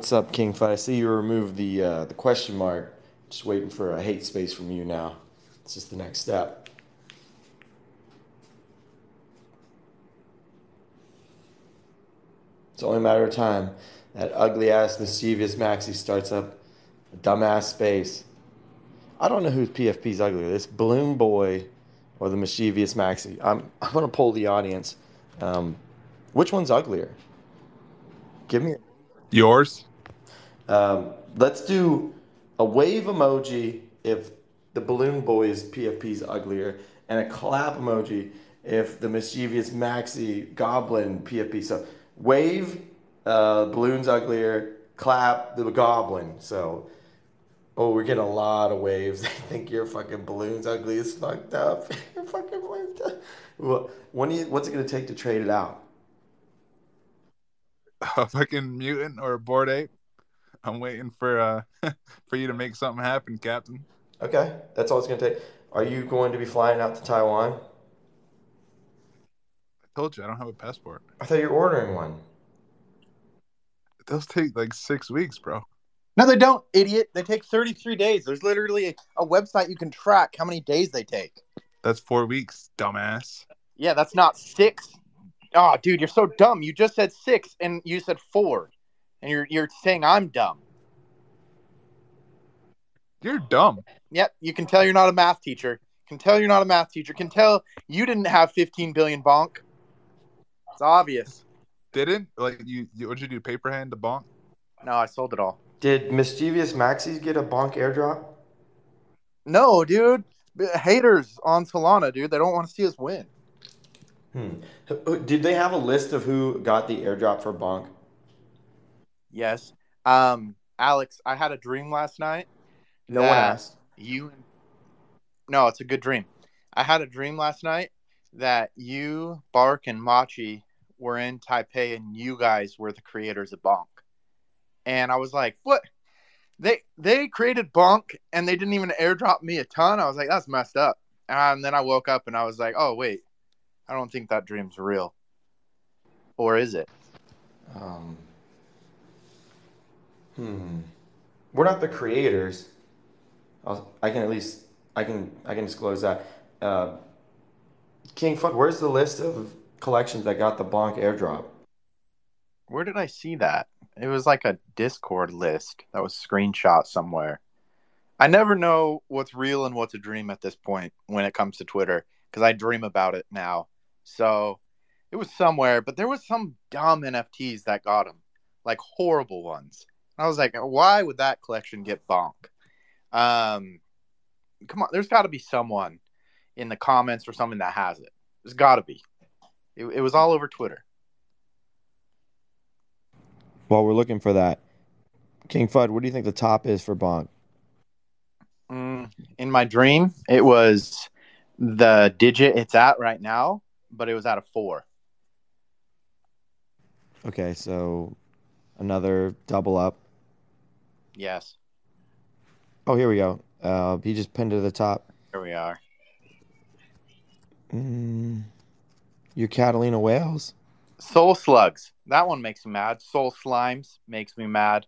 what's up, King Fight? I see you removed the uh, the question mark. Just waiting for a hate space from you now. It's just the next step. It's only a matter of time. That ugly ass mischievous Maxi starts up a dumbass space. I don't know whose PFP's uglier, this Bloom boy or the mischievous Maxi. I'm I'm gonna poll the audience. Um, which one's uglier? Give me. Yours? Um, let's do a wave emoji if the balloon boy's PFP is uglier, and a clap emoji if the mischievous Maxi Goblin PFP. So wave, uh, balloon's uglier. Clap the Goblin. So. Oh, we're getting a lot of waves. They think your fucking balloon's ugly as fucked up. your fucking balloon's. Well, when you, what's it gonna take to trade it out? A fucking mutant or a Bored Ape? I'm waiting for uh for you to make something happen, Captain. Okay, that's all it's gonna take. Are you going to be flying out to Taiwan? I told you I don't have a passport. I thought you were ordering one. Those take like six weeks, bro. No, they don't, idiot. They take 33 days. There's literally a, a website you can track how many days they take. That's four weeks, dumbass. Yeah, that's not six. Oh, dude, you're so dumb. You just said six and you said four. And you're you're saying I'm dumb. You're dumb. Yep, you can tell you're not a math teacher. Can tell you're not a math teacher. Can tell you didn't have 15 billion bonk. It's obvious. Didn't like you? you what'd you do? Paper hand the bonk? No, I sold it all. Did mischievous Maxis get a bonk airdrop? No, dude. Haters on Solana, dude. They don't want to see us win. Hmm. Did they have a list of who got the airdrop for bonk? Yes. Um, Alex, I had a dream last night. No one asked. You. No, it's a good dream. I had a dream last night that you, Bark, and Machi were in Taipei, and you guys were the creators of Bonk. And I was like, "What? They they created Bonk, and they didn't even airdrop me a ton." I was like, "That's messed up." And then I woke up, and I was like, "Oh wait, I don't think that dream's real." Or is it? Um, hmm. We're not the creators. I'll, I can at least I can I can disclose that. Uh, King Fuck, where's the list of collections that got the Bonk airdrop? Where did I see that? It was like a Discord list that was screenshot somewhere. I never know what's real and what's a dream at this point when it comes to Twitter because I dream about it now. So it was somewhere, but there was some dumb NFTs that got them, like horrible ones. I was like, why would that collection get bonk? Um, come on, there's got to be someone in the comments or something that has it. There's got to be. It, it was all over Twitter. While we're looking for that, King Fudd, what do you think the top is for Bonk? Mm, in my dream, it was the digit it's at right now, but it was at a four. Okay, so another double up. Yes, Oh, here we go. Uh, he just pinned it to the top. here we are. Mm, your Catalina Whales. Sol Slugs. That one makes me mad. Soul slimes makes me mad.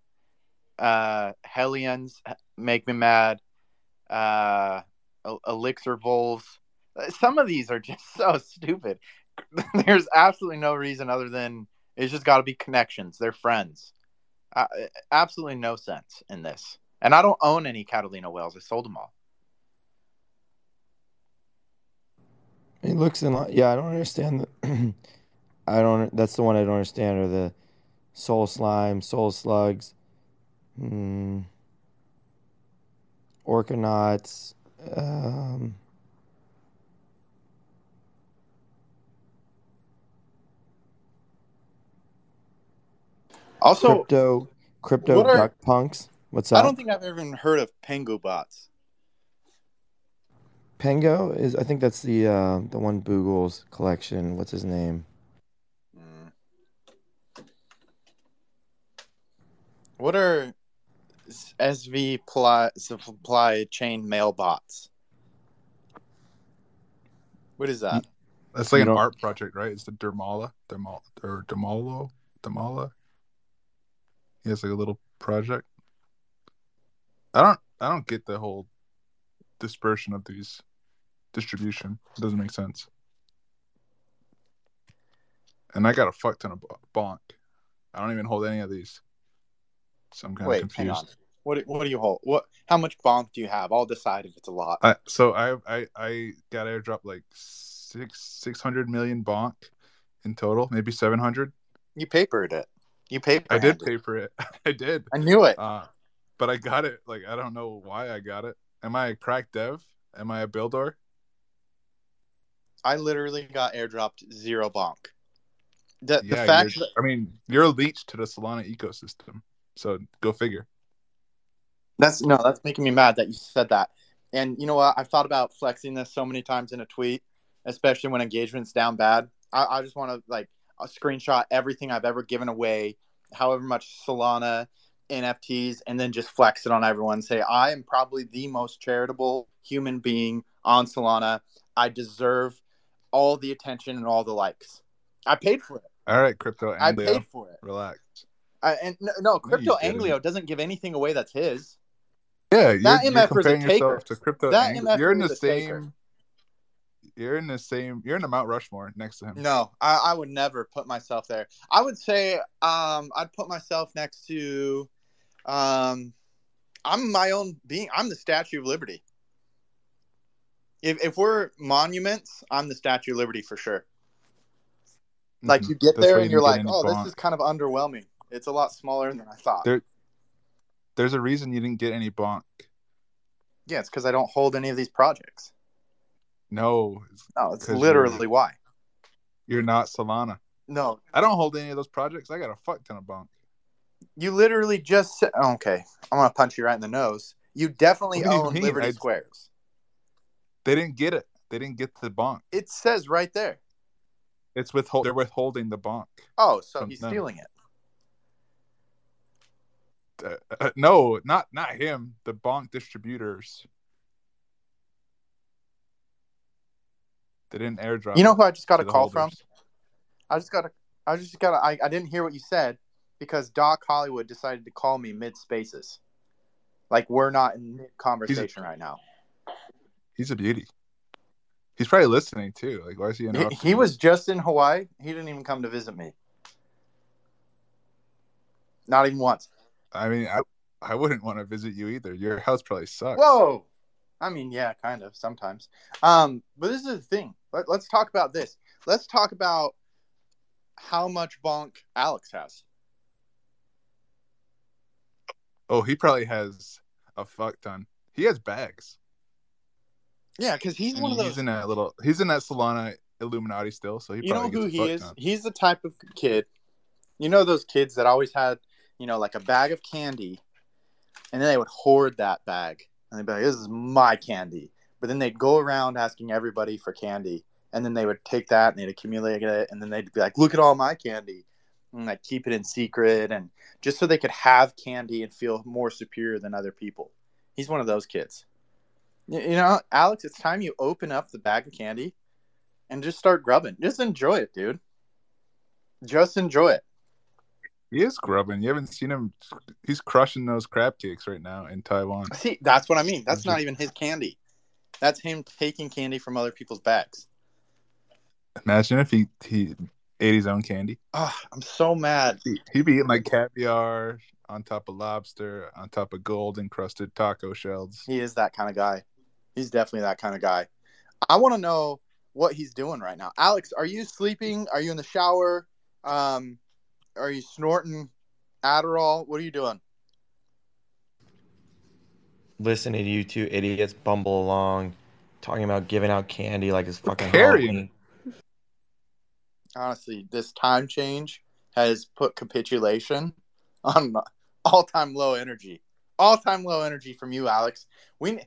Uh, Hellions make me mad. Uh, elixir voles. Some of these are just so stupid. There's absolutely no reason other than it's just got to be connections. They're friends. Uh, absolutely no sense in this. And I don't own any Catalina whales. I sold them all. It looks in. Yeah, I don't understand. The, I don't. That's the one I don't understand. Are the soul slime, Sol Slugs, hmm, orcanauts, um, Also, crypto, crypto what are- punks. What's that? I don't think I've ever even heard of Pango bots. Pango is. I think that's the uh, the one Boogle's collection. What's his name? Mm. What are SV pli- supply chain mail bots? What is that? That's like You an don't- art project, right? It's the Dermala, Dermal, or Dermalo, Dermala. He has like a little project. I don't I don't get the whole dispersion of these distribution. It doesn't make sense. And I got a fuck ton of bonk. I don't even hold any of these. So I'm kind Wait, of confused. What what do you hold? What? How much bonk do you have? I'll decide if it's a lot. I, so I I I got airdropped like six six hundred million bonk in total, maybe seven hundred. You papered it. You papered. I did pay for it. I did. I knew it. Uh, but I got it. Like I don't know why I got it. Am I a crack dev? Am I a builder? I literally got airdropped zero bonk. The, the fact that I mean, you're a leech to the Solana ecosystem. So go figure. that's no, that's making me mad that you said that. And you know what? I've thought about flexing this so many times in a tweet, especially when engagement's down bad. I, I just want to like a screenshot everything I've ever given away, however much Solana NFTs, and then just flex it on everyone. Say I am probably the most charitable human being on Solana. I deserve all the attention and all the likes. I paid for it. All right, crypto I paid for it. relax. I, and no, no crypto. Anglio doesn't give anything away that's his. Yeah, you're, That you're MF is a taker. yourself to crypto. That Ang- you're in the same. taker. You're in the same. You're in the Mount Rushmore next to him. No, I, I would never put myself there. I would say um, I'd put myself next to. Um, I'm my own being. I'm the Statue of Liberty. If, if we're monuments, I'm the Statue of Liberty for sure. Like Mhm. you get That's there and you you're like, oh, this is kind of underwhelming. It's a lot smaller than I thought. There- There's a reason you didn't get any bonk. yeah, it's because I don't hold any of these projects. No, it's- No, it's literally you're- why. you're not Solana. No, I don't hold any of those projects. I got a fuck ton of bonk. you literally just said, okay, I'm gonna punch you right in the nose. You definitely you own? Liberty I- Squares. They didn't get it. They didn't get the bonk. It says right there. It's withhold. They're withholding the bonk. Oh, so he's them. stealing it. Uh, uh, no, not not him. The bonk distributors. They didn't airdrop. You know who I just got a call from? I just got a. I just got. A, I, I didn't hear what you said because Doc Hollywood decided to call me mid spaces. Like we're not in mid conversation right now. He's a beauty. He's probably listening too. Like, why is he He, he was just in Hawaii. He didn't even come to visit me. Not even once. I mean, I I wouldn't want to visit you either. Your house probably sucks. Whoa. I mean, yeah, kind of sometimes. Um, but this is the thing. Let, let's talk about this. Let's talk about how much bonk Alex has. Oh, he probably has a fuck ton. He has bags. Yeah, because he's And one of those. He's in that little. He's in that Solana Illuminati still. So he you know who he is? ton. He's the type of kid. You know those kids that always had, you know, like a bag of candy, and then they would hoard that bag, and they'd be like, "This is my candy." But then they'd go around asking everybody for candy, and then they would take that and they'd accumulate it, and then they'd be like, "Look at all my candy," and like keep it in secret, and just so they could have candy and feel more superior than other people. He's one of those kids. You know, Alex, it's time you open up the bag of candy and just start grubbing. Just enjoy it, dude. Just enjoy it. He is grubbing. You haven't seen him. He's crushing those crab cakes right now in Taiwan. See, that's what I mean. That's not even his candy. That's him taking candy from other people's bags. Imagine if he he ate his own candy. Oh, I'm so mad. He, he'd be eating like caviar on top of lobster, on top of gold encrusted taco shells. He is that kind of guy. He's definitely that kind of guy. I want to know what he's doing right now. Alex, are you sleeping? Are you in the shower? Um, are you snorting Adderall? What are you doing? Listening to you two idiots bumble along, talking about giving out candy like it's fucking carrying. Halloween. honestly, this time change has put capitulation on all time low energy. All time low energy from you, Alex. We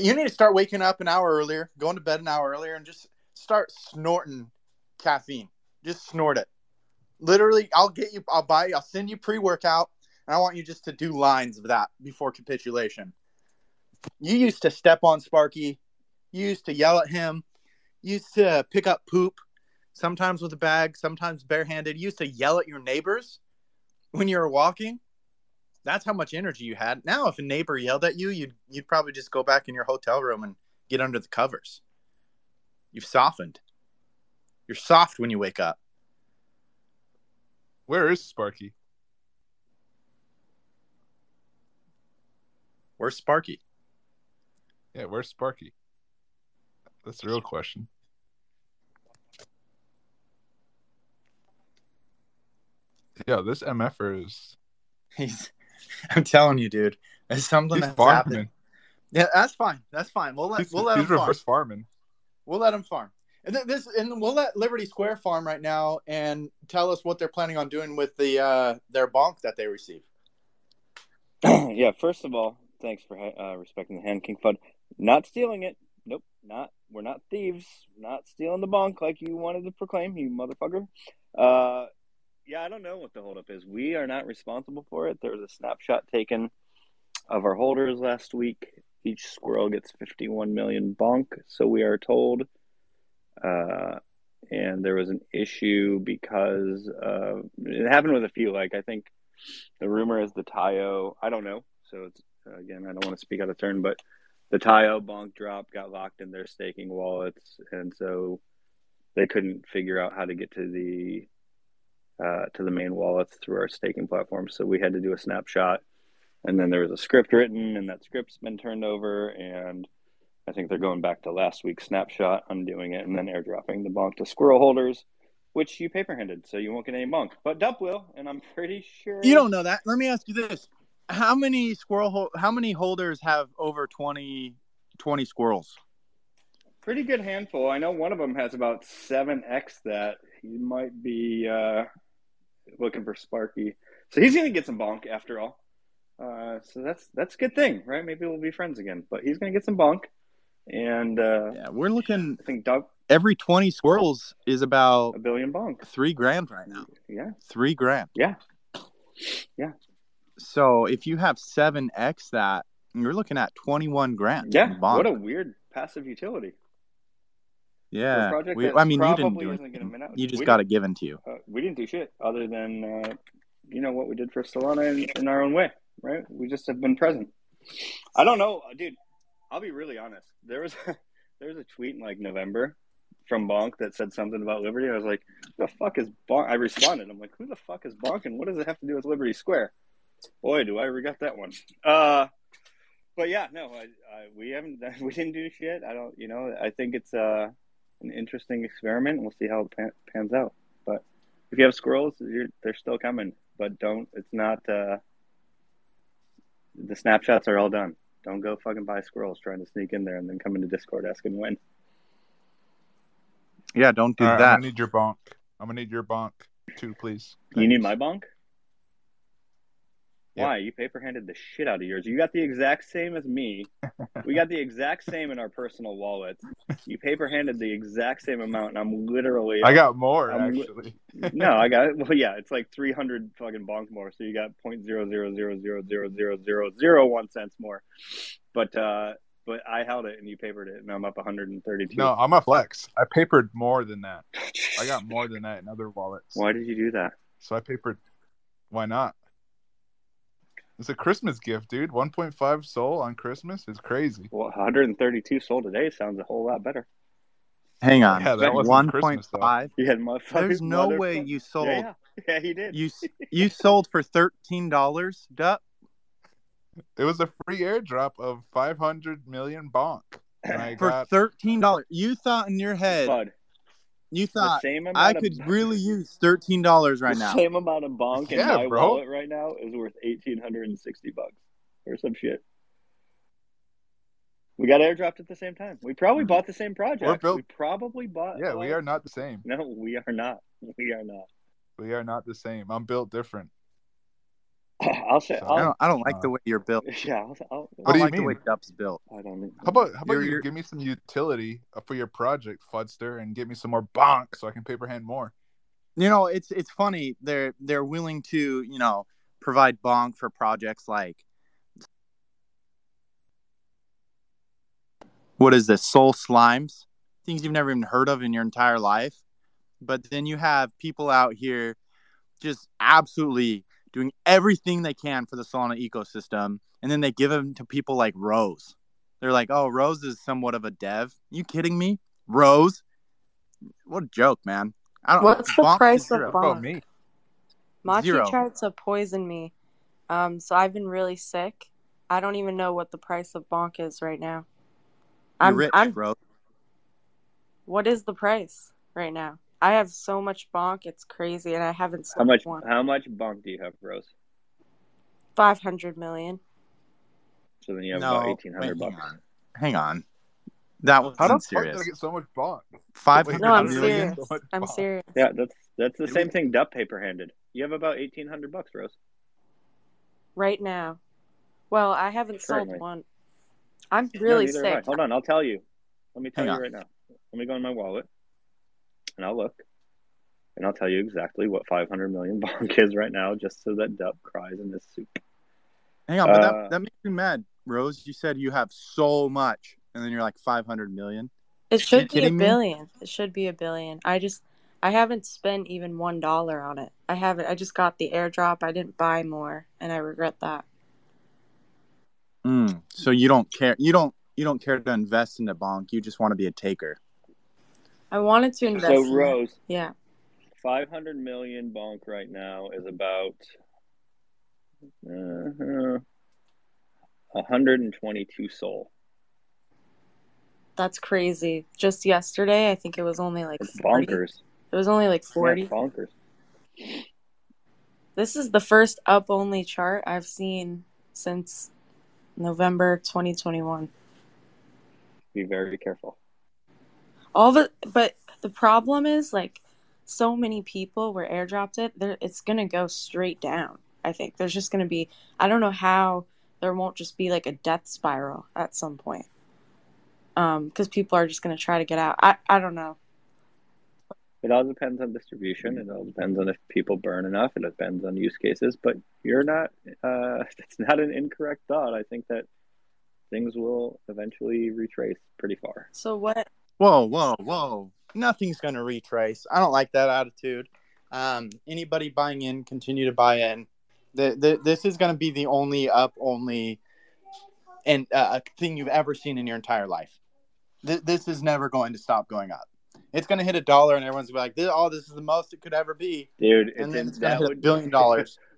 you need to start waking up an hour earlier, going to bed an hour earlier, and just start snorting caffeine. Just snort it. Literally, I'll get you. I'll buy. you- I'll send you pre workout, and I want you just to do lines of that before capitulation. You used to step on Sparky. You used to yell at him. You used to pick up poop sometimes with a bag, sometimes barehanded. You used to yell at your neighbors when you were walking. That's how much energy you had. Now, if a neighbor yelled at you, you'd you'd probably just go back in your hotel room and get under the covers. You've softened. You're soft when you wake up. Where is Sparky? Where's Sparky? Yeah, where's Sparky? That's the real question. Yeah, this MFer is He's. I'm telling you, dude. There's something he's that's happening. farming. Yeah, that's fine. That's fine. We'll let He's, we'll let he's him farm. farming. We'll let him farm. And this and we'll let Liberty Square farm right now and tell us what they're planning on doing with the uh their bonk that they receive. yeah, first of all, thanks for uh, respecting the hand king fund. Not stealing it. Nope, not. We're not thieves. Not stealing the bonk like you wanted to proclaim, you motherfucker. Uh, yeah, I don't know what the holdup is. We are not responsible for it. There was a snapshot taken of our holders last week. Each squirrel gets 51 million bonk, so we are told. Uh, and there was an issue because uh, it happened with a few. Like I think the rumor is the Taiyo. I don't know. So it's uh, again, I don't want to speak out of turn, but the Taiyo bonk drop got locked in their staking wallets, and so they couldn't figure out how to get to the uh, to the main wallets through our staking platform. So we had to do a snapshot, and then there was a script written, and that script's been turned over, and I think they're going back to last week's snapshot, undoing it, and then airdropping the bonk to squirrel holders, which you paper handed, so you won't get any bonk. But Dump will, and I'm pretty sure You don't know that. Let me ask you this: How many squirrel? Hol- how many holders have over 20, 20 squirrels? pretty good handful. I know one of them has about seven x that. He might be uh, looking for Sparky, so he's gonna get some bonk after all. Uh, so that's that's a good thing, right? Maybe we'll be friends again. But he's gonna get some bonk, and uh, Yeah, we're looking. I think Doug Every twenty squirrels is about a billion bonk. three grand right now. Yeah, Three grand. yeah. Yeah. So if you have seven x that, you're looking at twenty one grand. Yeah, what a weird passive utility. yeah. We, I mean, you didn't do it. You just We got it given to you. Uh, we didn't do shit other than uh, you know what we did for Solana in, in our own way, right? We just have been present. I don't know, dude. I'll be really honest. There was there was a tweet in like November from Bonk that said something about Liberty. I was like, "Who the fuck is Bonk?" I responded. I'm like, "Who the fuck is Bonk, and what does it have to do with Liberty Square?" Boy, do I regret that one. Uh, but yeah, no, I, I, we haven't. We didn't do shit. I don't. You know, I think it's uh, an interesting experiment. We'll see how it pan, pans out. But if you have squirrels, they're still coming. But don't. It's not. Uh, the snapshots are all done. Don't go fucking buy squirrels trying to sneak in there and then come into Discord asking when. Yeah, don't do All right, I'm that. gonna need your bonk. I'm gonna need your bonk too, please. You need my bonk? Why? Yep. You paper handed the shit out of yours. You got the exact same as me. we got the exact same in our personal wallets. You paper handed the exact same amount, and I'm literally. I got more, I'm, actually. no, I got. Well, yeah, it's like 300 fucking bonk more. So you got 0.000000001 cents more. But, uh, but I held it and you papered it, and I'm up 132. No, I'm a flex. I papered more than that. I got more than that in other wallets. Why did you do that? So I papered. Why not? It's a Christmas gift, dude. 1.5 SOL on Christmas is crazy. Well, 132 sold today sounds a whole lot better. Hang on. Yeah, that wasn't One Christmas, point though. five. You had motherfuckers. There's no motherfuck- way you sold. Yeah, yeah, yeah, he did. You you sold for thirteen dollars. Duh. It was a free airdrop of 500 million bonk. And I For got thirteen dollars. You thought in your head. Bud, You the thought same amount I of, could really use thirteen dollars right the now. same amount of bonk in Yeah, my bro. wallet right now is worth 1860 bucks or some shit. We got airdropped at the same time. We probably mm-hmm. bought the same project. We're built- We probably bought. Yeah, we are not the same. No, we are not. We are not. We are not the same. I'm built different. I'll say. So- I I'll, don't. I don't like Uh, the way you're built. yeah. I'll, I'll, I What don't do you like the way Dup's built. I don't. How about how about You're- you you're- give me some utility for your project, Fudster, and get me some more bonk so I can paper hand more. You know, it's it's funny. They're they're willing to you know provide bonk for projects like what is this soul slimes things you've never even heard of in your entire life but then you have people out here just absolutely doing everything they can for the Solana ecosystem, and then they give them to people like Rose. They're like, "Oh, Rose is somewhat of a dev." You kidding me? Rose? What a joke, man! I don't. What's the Bonk price of zero. What about bonk? me? Machi Zero. tried to poison me. Um, so I've been really sick. I don't even know what the price of bonk is right now. You're I'm, rich, I'm Rose. what is the price right now? I have so much bonk, it's crazy, and I haven't How sold much? one. How much bonk do you have, Rose? Five hundred million. So then you have No, about eighteen hundred wait, hang bucks. on. Hang on. That wasn't How the serious. did I get so much bond? Five Wait, hundred No, I'm million? serious. So I'm bonk. serious. Yeah, that's that's the Did same thing. Dup paper handed. You have about eighteen hundred bucks, Rose. Right now. Well, I haven't Currently. sold one. I'm really neither have I. sick. Hold on, I'll tell you. Let me tell Hang you on. right now. Let me go in my wallet, and I'll look, and I'll tell you exactly what five hundred million bonk is right now, just so that Dup cries in his soup. Hang on, but Uh, that, that makes me mad. Rose, you said you have so much, and then you're like 500 million. It should be a kidding me? billion. It should be a billion. I just I haven't spent even one dollar on it. I haven't I just got the airdrop. I didn't buy more and I regret that. Mm. So you don't care. You don't. You don't care to invest in the bonk. You just want to be a taker. I wanted to invest So in. Rose, Yeah. five hundred million bonk right now is about uh, hundred and twenty-two SOL. That's crazy. Just yesterday, I think it was only like It's 40. bonkers. It was only like 40. Yeah, bonkers. This is the first up only chart I've seen since November 2021. Be very careful. All the but the problem is like so many people were airdropped it, there it's gonna go straight down. I think there's just gonna be I don't know how there won't just be like a death spiral at some point. Um, because people are just gonna try to get out. I I don't know. It all depends on distribution. It all depends on if people burn enough. It depends on use cases. But you're not. Uh, it's not an incorrect thought. I think that things will eventually retrace pretty far. So what? Whoa, whoa, whoa! Nothing's gonna retrace. I don't like that attitude. Um, anybody buying in, continue to buy in. The, the, this is gonna be the only up only and uh, thing you've ever seen in your entire life. Th- this is never going to stop going up. It's gonna hit a dollar, and everyone's gonna be like, "This, oh, this is the most it could ever be," Dude, and then it's gonna that hit a billion dollars.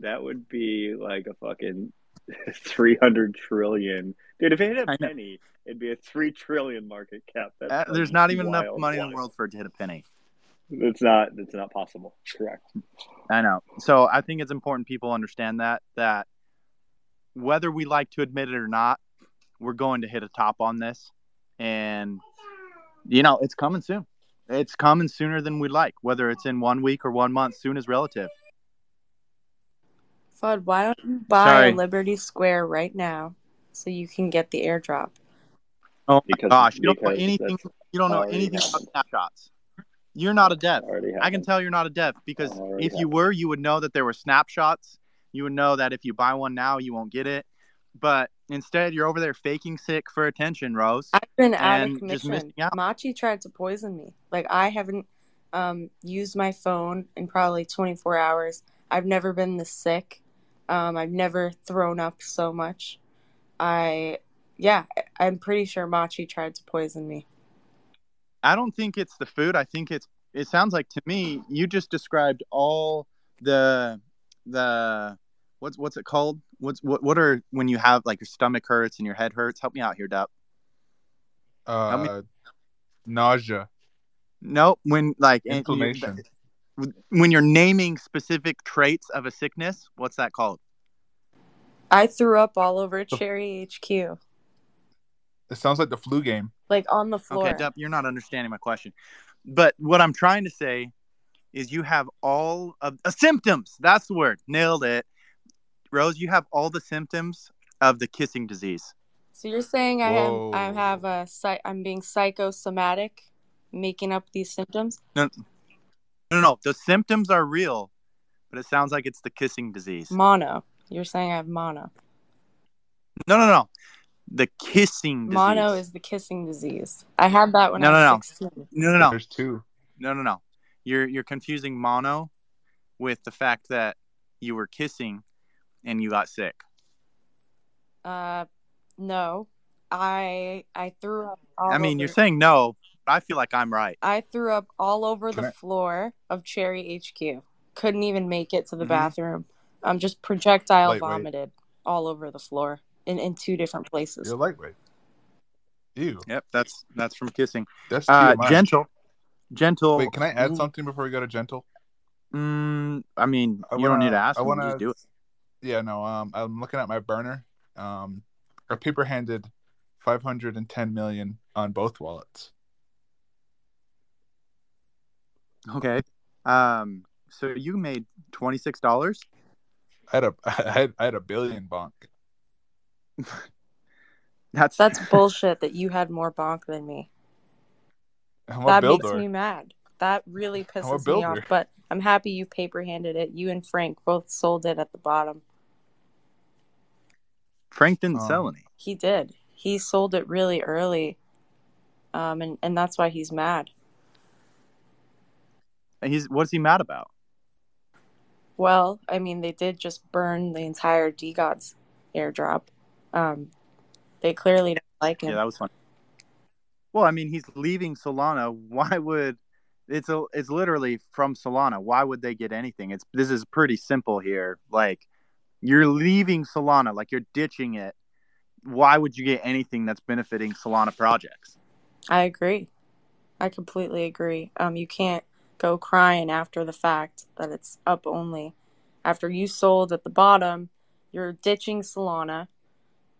That would be like a fucking three hundred trillion. Dude, if it hit I a know. penny, it'd be a three trillion market cap. That's Uh, there's not even enough wild, money in the world for it to hit a penny. It's not. It's not possible. Correct. I know. So I think it's important people understand that that whether we like to admit it or not, we're going to hit a top on this, and you know it's coming soon. It's coming sooner than we like. Whether it's in one week or one month, soon is relative. Fudd, why don't you buy Sorry. Liberty Square right now so you can get the airdrop? Oh Because- my gosh, you don't know anything. You don't know already anything about snapshots. You're not a dev. I can tell you're not a dev because Already if you were, you would know that there were snapshots. You would know that if you buy one now, you won't get it. But instead, you're over there faking sick for attention, Rose. I've been out And of just commission. missing out. Machi tried to poison me. Like I haven't um, used my phone in probably 24 hours. I've never been this sick. Um, I've never thrown up so much. I, yeah, I- I'm pretty sure Machi tried to poison me. I don't think it's the food. I think it's. It sounds like to me you just described all the the what's what's it called? What's what what are when you have like your stomach hurts and your head hurts? Help me out here, Dup. me- Uh, nausea, No, when like and you- inflammation. when you're naming specific traits of a sickness, what's that called? I threw up all over Cherry HQ, It sounds like the flu game. like on the floor. Okay, Dup, you're not understanding my question. But what I'm trying to say is you have all of uh, symptoms. That's the word. Nailed it. Rose, you have all the symptoms of the kissing disease. So you're saying I have Whoa. I have a psy- I'm being psychosomatic, making up these symptoms? No, no, no. The symptoms are real, but it sounds like it's the kissing disease. Mono. You're saying I have mono. No, no, no. The kissing disease. Mono is the kissing disease. I had that when No, I no, was 16. no, no, no, There's two. no, no, no. You're you're confusing mono with the fact that you were kissing and you got sick? Uh, no, I I threw up. All I mean, over, you're saying no. but I feel like I'm right. I threw up all over Can the I- floor of Cherry HQ. Couldn't even make it to the Mhm. bathroom. I'm just projectile vomited all over the floor in in two different places. You're lightweight. Ew. Yep, that's that's from kissing. That's Uh, TMI. gentle, gentle. Wait, can I add something before we go to gentle? Mm, I mean, I you don't need to ask. I wanna- do it. Yeah, no. Um, I'm looking at my burner. Um, our paper handed 510 million on both wallets. Okay. Um. So you made twenty six dollars. I had a I had, I had a billion bonk. That's That's bullshit that you had more bonk than me. I'm a that makes me mad. That really pisses me off. But I'm happy you paper handed it. You and Frank both sold it at the bottom. Frank didn't Um, sell any. He did. He sold it really early. Um, and, and that's why he's mad. And He's what's he mad about? Well, I mean, they did just burn the entire DeGods airdrop. Um, they clearly don't like him. Yeah, that was fun. Well, I mean, he's leaving Solana. Why would it's a it's literally from Solana. Why would they get anything? It's this is pretty simple here. Like you're leaving Solana, like you're ditching it. Why would you get anything that's benefiting Solana projects? I agree. I completely agree. Um, you can't go crying after the fact that it's up only. After you sold at the bottom, you're ditching Solana,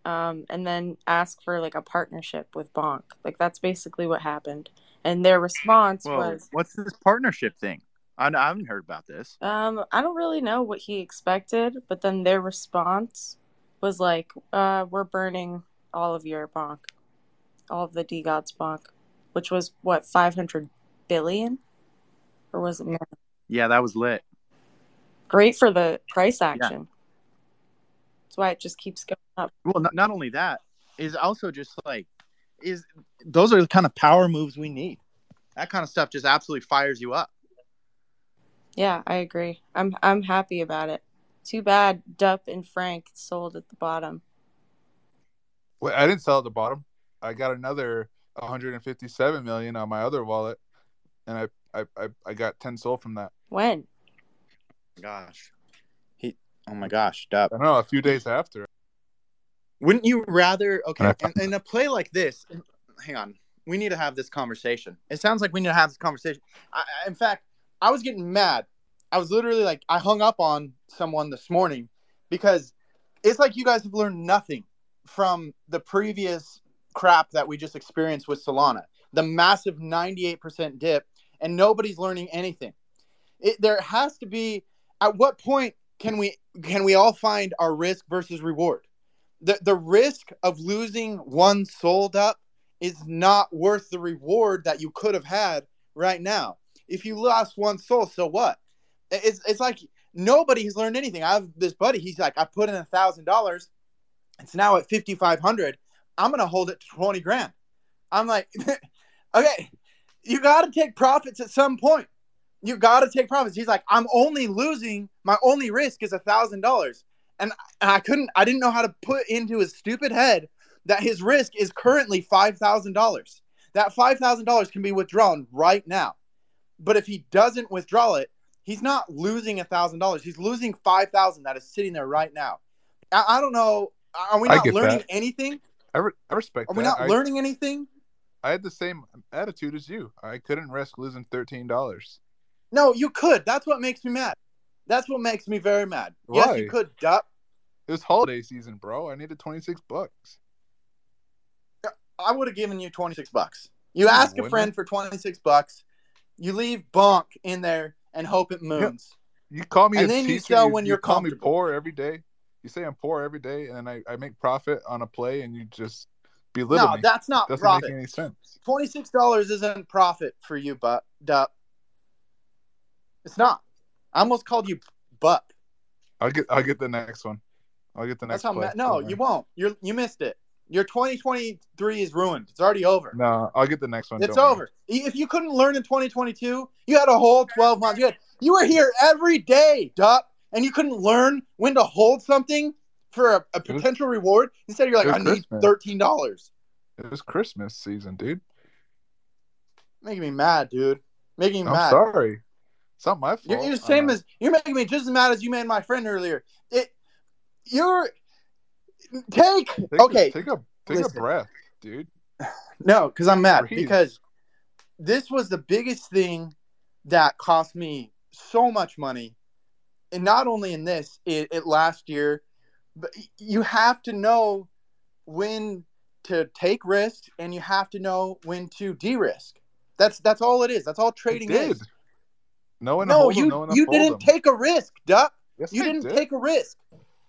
um, and then ask for like a partnership with Bonk. Like that's basically what happened. And their response was, what's this partnership thing? I, I haven't heard about this. um, I don't really know what he expected, but then their response was like, uh, we're burning all of your Bonk, all of the DeGods Bonk, which was what, 500 billion? Or was it more? Yeah, that was lit. Great for the price action. That's why it just keeps going up. Well, not, not only that is also just like is those are the kind of power moves we need. That kind of stuff just absolutely fires you up. Yeah, I agree. I'm I'm happy about it. Too bad Dup and Frank sold at the bottom. Wait, I didn't sell at the bottom. I got another 157 million on my other wallet, and I I I, I got 10 sold from that. When? Gosh, he. Oh my gosh, Dup. I don't know. A few days after. Wouldn't you rather? Okay, in, in a play like this, hang on. We need to have this conversation. It sounds like we need to have this conversation. I, I- in fact, I was getting mad. I was literally like, I hung up on someone this morning because it's like you guys have learned nothing from the previous crap that we just experienced with Solana. The massive 98% dip, and nobody's learning anything. It, there has to be. At what point can we can we all find our risk versus reward? the the risk of losing one sold up is not worth the reward that you could have had right now. If you lost one SOL, so what? It's it's like nobody's learned anything. I have this buddy. He's like, I put in a thousand dollars. It's now at fifty five hundred. I'm gonna hold it to twenty grand. I'm like, okay, you got to take profits at some point. You got to take profits. He's like, I'm only losing. My only risk is a thousand dollars and I couldn't I didn't know how to put into his stupid head that his risk is currently five thousand dollars. That five thousand dollars can be withdrawn right now. But if he doesn't withdraw it, he's not losing a thousand dollars. He's losing five thousand that is sitting there right now. I, I don't know. Are we not learning that. anything? I, re- I respect Are we that. not I, learning anything? I had the same attitude as you. I couldn't risk losing thirteen dollars. No, you could. That's what makes me mad. That's what makes me very mad. Yes, Why? you could, duck. It was holiday season, bro. I needed twenty six bucks. I would have given you 26 bucks. You No, ask a friend for 26 bucks, you leave bonk in there and hope it moons. You call me And a then you teacher, sell you, when you you're call me poor every day. You say I'm poor every day, and then I, I make profit on a play, and you just belittle No, me. that's not Doesn't profit. make any sense. $26 isn't profit for you, but dup. It's not. I almost called you butt. I'll get I'll get the next one. I'll get the next. That's how ma- no, you won't. You you missed it. Your 2023 is ruined. It's already over. No, I'll get the next one. It's worry. over. If you couldn't learn in 2022, you had a whole 12 months. You had you were here every day, Dup. and you couldn't learn when to hold something for a, a was- potential reward. Instead, you're like, I was need thirteen dollars. It was Christmas season, dude. Making me mad, dude. Making me I'm mad. sorry. It's not my fault. You're, you're the same as you're making me just as mad as you made my friend earlier. It, you're take Take okay. A, take a take listen. a breath, dude. No, because I'm mad Breathe. because this was the biggest thing that cost me so much money, and not only in this, it, it last year, but you have to know when to take risks and you have to know when to de-risk. That's that's all it is. That's all I trading did. is. No one No, you no you fold didn't 'em. take a risk, Duck. Yes, You didn't did. take a risk.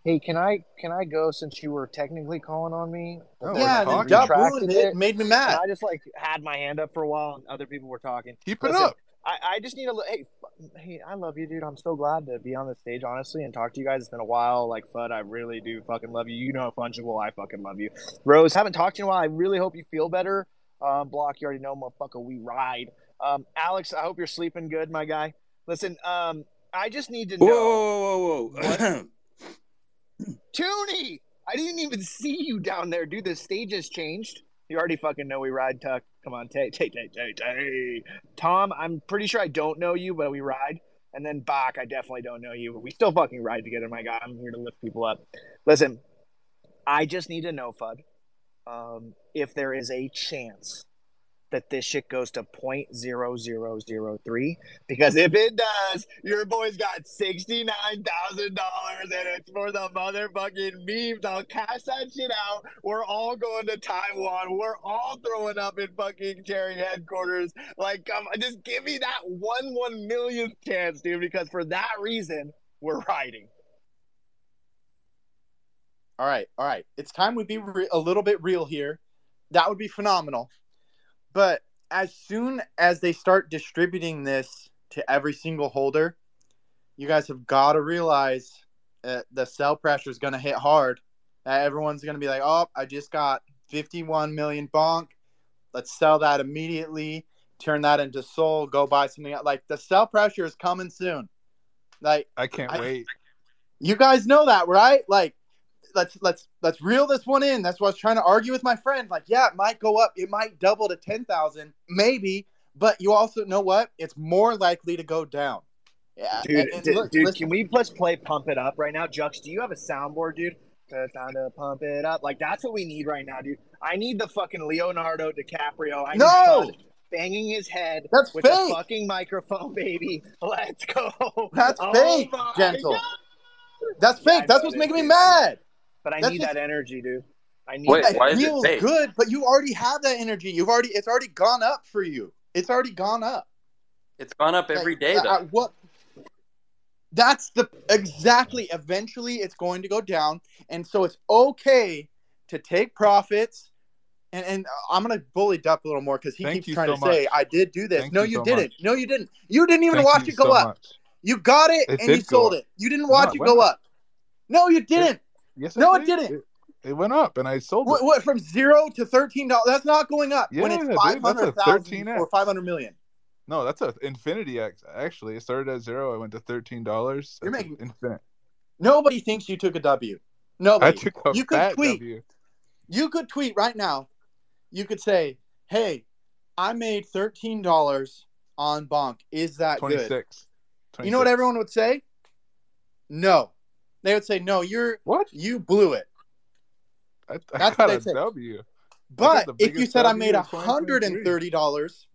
Hey, can I can I go since you were technically calling on me? No, yeah, then and then talking. Duck ruined it and made me And mad. I just like had my hand up for a while, and other people were talking. Keep it Listen, up. I, I just need a li- hey hey I love you, dude. I'm so glad to be on the stage, honestly, and talk to you guys. It's been a while. Like Fudd, I really do fucking love you. You know, fungible, I fucking love you. Rose, haven't talked to you in a while. I really hope you feel better. Um, Block, you already know, motherfucker. We ride. Um, Alex, I hope you're sleeping good, my guy. Listen, um, I just need to know. Whoa, whoa, whoa, whoa. Tooney, I didn't even see you down there, dude. The stage has changed. You already fucking know we ride, Tuck. Come on, Tay, Tay, Tay, Tay, take. Tom, I'm pretty sure I don't know you, but we ride. And then Bach, I definitely don't know you, but we still fucking ride together, my God, I'm here to lift people up. Listen, I just need to know, Fud, um, if there is a chance that this shit goes to point zero zero zero three. Because if it does, your boy's got sixty nine thousand dollars, and it's for the motherfucking memes. I'll cash that shit out. We're all going to Taiwan. We're all throwing up in fucking Cherry headquarters. Like, come on, just give me that one one millionth chance, dude. Because for that reason, we're riding. All right, all right. It's time we be re- a little bit real here. That would be phenomenal. But as soon as they start distributing this to every single holder, you guys have got to realize uh, the sell pressure is going to hit hard. That everyone's going to be like, "Oh, I just got 51 million bonk. Let's sell that immediately. Turn that into SOL. Go buy something else." Like the sell pressure is coming soon. Like I can't I- wait. you guys know that, right? Like, let's let's let's reel this one in. That's what I was trying to argue with my friend. Like, yeah, it might go up. It might double to ten thousand, maybe. But you also know what? It's more likely to go down. Yeah, Dude, and- and dude, look- dude listen- can we let's play Pump It Up right now? Jux, do you have a soundboard, dude? It's time to pump it up. Like that's what we need right now, dude. I need the fucking Leonardo DiCaprio. I No! banging his head That's with fake. a fucking microphone, baby. Let's go. That's Oh fake, gentle. God. That's Yeah, fake. That's what's making me dude. I know. mad. But I That's need just- that energy, dude. I need Wait, that. It why is it feels good, but you already have that energy. You've already it's already gone up for you. It's already gone up. It's gone up every Like, day, uh, though. what? That's the exactly. Eventually, it's going to go down, and so it's okay to take profits. And, and I'm gonna bully Dup a little more because he Thank keeps trying so to say. I did do this. Thank no, you you so didn't. much. No, you didn't. You didn't even Thank watch it go so up. much. You got it, It and you sold up. it. You didn't No, watch it it go up. up. No, you didn't. Yes, No, it did. didn't. It, it went up, and I sold What, it. what from zero to thirteen dollars? That's not going up when Yeah, it's dude, five a 13X. or five hundred million. No, that's a Infinity X. Actually, it started at zero. I went to thirteen dollars. You're making- infinite. Nobody thinks you took a W. I Nobody. took a You could tweet. W. you could tweet right now. You could say, "Hey, I made thirteen dollars on Bonk. Is that Twenty good?" six. You know what everyone would say? No. They would say, "No, you're What? you blew it." I, I That's got what a they say. W. But if you said I W made of hundred and thirty dollars,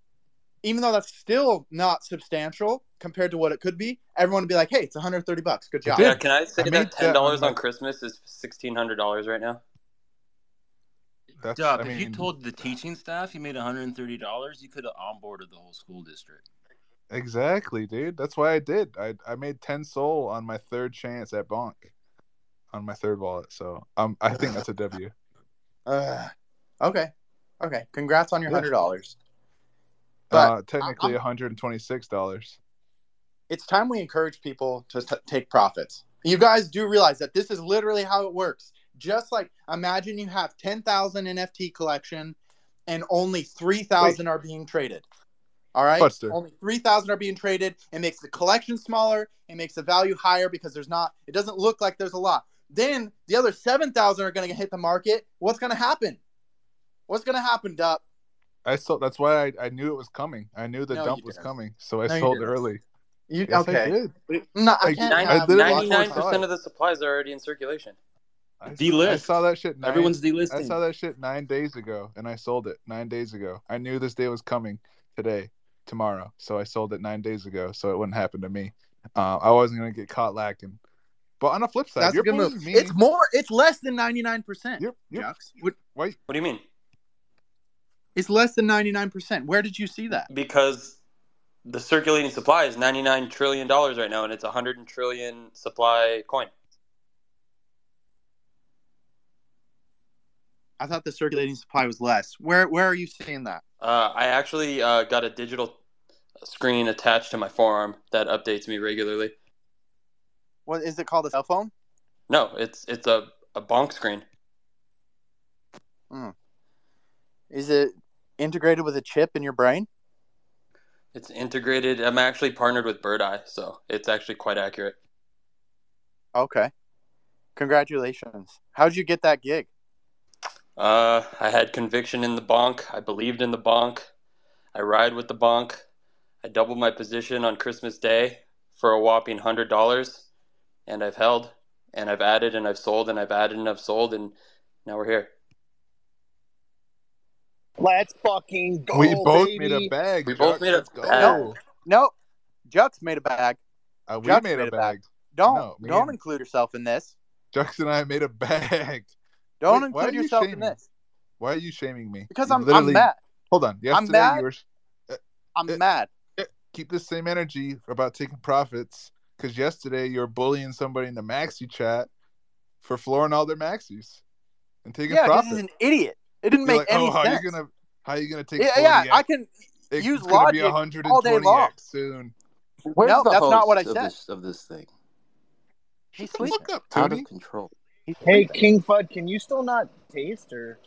even though that's still not substantial compared to what it could be, everyone would be like, "Hey, it's one hundred thirty bucks. Good job." Yeah, can I say I that that ten dollars on on Christmas is sixteen hundred dollars right now? That's, Dup, I if you told the teaching staff you made $130, you could have onboarded the whole school district. Exactly, dude. That's why I did. I I made ten SOL on my third chance at Bonk, on my third wallet. So um, I think that's a W. Uh, okay, okay. Congrats on your hundred dollars. But uh, technically, one hundred and twenty six dollars. it's time we encourage people to t- take profits. You guys do realize that this is literally how it works. Just like imagine you have 10,000 NFT collection and only 3,000 are being traded. All right, Buster. only three thousand are being traded. It makes the collection smaller. It makes the value higher because there's not. It doesn't look like there's a lot. Then the other seven thousand are going to hit the market. What's going to happen? What's going to happen, Dup? I sold. That's why I, I knew it was coming. I knew the No, dump was didn't. coming, so I No, sold early. You Yes, I okay? did. No, I I- can't I have literally one saw Ninety-nine it. percent of the supplies are already in circulation. I, I saw that shit. Nine, Everyone's delisting. I saw that shit nine days ago, and I sold it nine days ago. I knew this day was coming today, tomorrow, so I sold it nine days ago, so it wouldn't happen to me. Uh, I wasn't gonna get caught lacking. But on the flip side, That's you're a good move. me. It's more. It's less than ninety nine percent. Yep, yep. What- What do you mean? It's less than ninety nine percent. Where did you see that? Because the circulating supply is ninety-nine trillion dollars right now, and it's a hundred trillion supply coin. I thought the circulating supply was less. Where Where are you seeing that? Uh, I actually uh, got a digital screen attached to my forearm that updates me regularly. What is it called? A cell phone? No, it's it's a, a bonk screen. Hmm. Is it integrated with a chip in your brain? It's integrated. I'm actually partnered with Birdeye, so it's actually quite accurate. Okay. Congratulations. How'd you get that gig? Uh, I had conviction in the bonk. I believed in the bonk. I ride with the bonk. I doubled my position on Christmas Day for a whopping hundred dollars, and I've held, and I've added, and I've sold, and I've added, and I've sold, and now we're here. Let's fucking go. we both baby. made a bag. We both made a bag. No. No. Jux made a bag. Uh, we Jux made, made a a bag. Don't No, don't include yourself in this. Jux and I made a bag. Don't Wait, why include are you yourself in shaming? this. Why are you shaming me? Because You I'm I'm literally- mad. Hold on. Yesterday mad. you were I'm Uh, mad. keep the same energy about taking profits because yesterday you were bullying somebody in the maxi chat for flooring all their maxis and taking profits. Yeah, because he's an idiot. It didn't You're make like, any oh, how sense. you gonna how you gonna take? yeah, yeah, 40X? I can. It's use gonna be logic all day 120x long. soon. Where's No, the that's not what I host of said. This, of this thing. He's Shut sleeping. fuck up, Out of control. Hey. King Fud, can you still not taste or?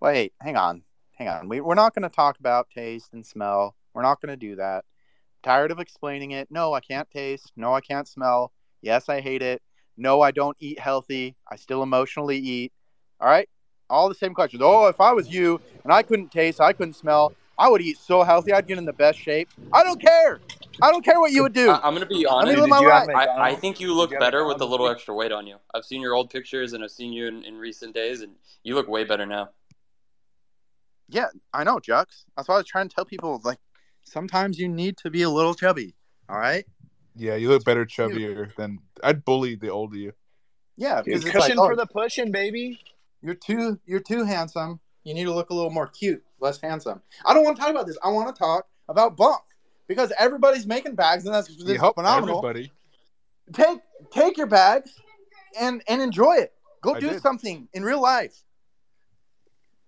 Wait, hang on, hang on. We, we're not going to talk about taste and smell. We're not going to do that. Tired of explaining it. No, I can't taste. No, I can't smell. Yes, I hate it. No, I don't eat healthy. I still emotionally eat. All right, all the same questions. Oh, if I was you and I couldn't taste, I couldn't smell, I would eat so healthy. I'd get in the best shape. I don't care. I don't care what you would do. I, I'm gonna be honest. live my you life. I, I think you look you better with a little extra weight on you. I've seen your old pictures and I've seen you in, in recent days, and you look way better now. Yeah, I know, Jux. That's why I was trying to tell people. Like, sometimes you need to be a little chubby. All right. Yeah, you look better chubbier than I'd bully the old you. Yeah, Dude, because it's like, oh, for the pushing, baby. you're too you're too handsome. You need to look a little more cute, less handsome. I don't want to talk about this. I want to talk about bonk because everybody's making bags, and that's, You that's help phenomenal. everybody. Take take your bags and and enjoy it. Go I do did. something in real life.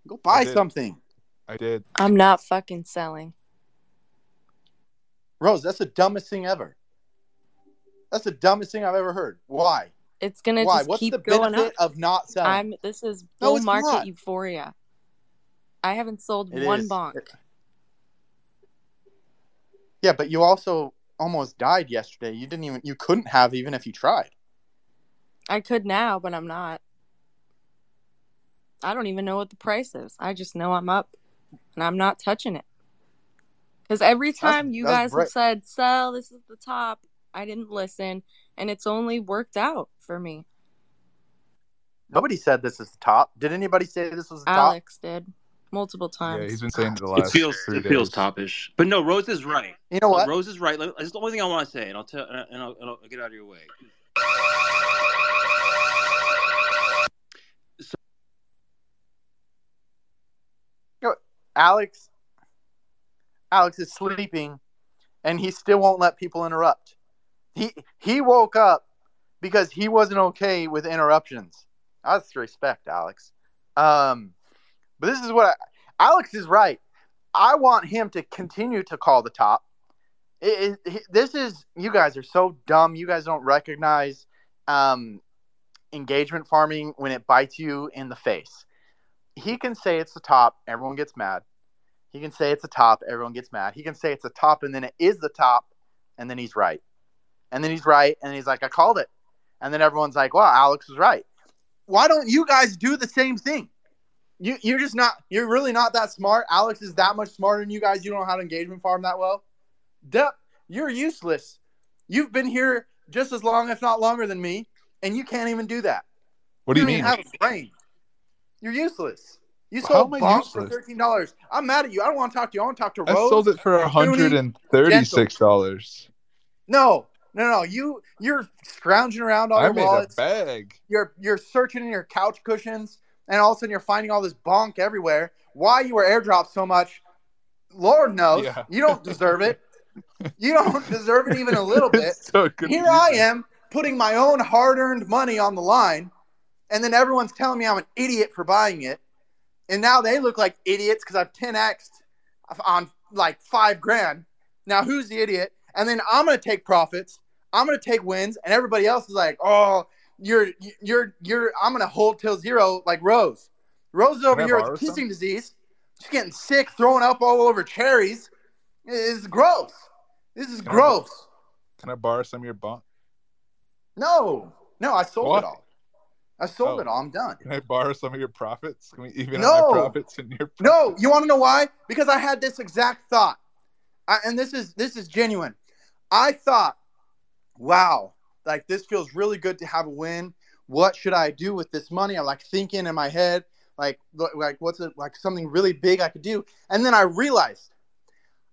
Go buy did. something, I did. I'm not fucking selling. Rose. That's the dumbest thing ever. That's the dumbest thing I've ever heard. Why? It's gonna Why? just What's keep the going benefit up. of not selling? I'm. This is No, bull it's market not. euphoria. I haven't sold It one is. bonk. Yeah, but you also almost died yesterday. You didn't even you couldn't have even if you tried. I could now, but I'm not. I don't even know what the price is. I just know I'm up, and I'm not touching it. Because every time you that's guys bright. have said, "Sell, this is the top," I didn't listen, and it's only worked out for me. Nobody said this is the top. Did anybody say this was the top? Alex did multiple times. Yeah, times. he's been saying it the It last feels three it feels topish, but no, Rose is right. You know what? Rose is right. Let- That's the only thing I want to say, and I'll tell and I'll, and I'll get out of your way. So, Alex Alex is sleeping and he still won't let people interrupt. He he woke up because he wasn't okay with interruptions. That's respect, Alex. Um but this is what I, Alex is right. I want him to continue to call the top. It, it, this is you guys are so dumb. You guys don't recognize um, engagement farming when it bites you in the face. He can say it's the top. Everyone gets mad. He can say it's a top. Everyone gets mad. He can say it's a top, and then it is the top, and then he's right. And then he's right, and he's like, I called it. And then everyone's like, wow, Alex was right. Why don't you guys do the same thing? You, you're just not, you're really not that smart. Alex is that much smarter than you guys. You don't know how to engagement farm that well. Duh, you're useless. You've been here just as long, if not longer than me, and you can't even do that. What do you mean? have a brain. You're useless. You sold I bonks for thirteen dollars. I'm mad at you. I don't want to talk to you. I want to talk to I sold it for hundred and thirty-six dollars. No, no, no. You you're scrounging around all I your made wallets. a bag. You're you're searching in your couch cushions, and all of a sudden you're finding all this bonk everywhere. Why you were airdropped so much? Lord knows. Yeah. You don't deserve it. you don't deserve it even a little bit. So. Here I am putting my own hard-earned money on the line, and then everyone's telling me I'm an idiot for buying it, and now they look like idiots because I've 10xed on like five grand. Now who's the idiot? And then I'm gonna take profits. I'm gonna take wins, and everybody else is like, "Oh, you're you're you're." I'm gonna hold till zero, like Rose. Rose is over here with some? kissing disease. She's getting sick, throwing up all over cherries. It's gross. This is Can I- gross. Can I borrow some of your bonk? No, no, I sold Why? it all. I sold Oh. it all. I'm done. Can I borrow some of your profits? Can we even No. out my profits and your? No, you want to know why? Because I had this exact thought, I, and this is this is genuine. I thought, wow, like this feels really good to have a win. What should I do with this money? I'm like thinking in my head, like like what's it like something really big I could do, and then I realized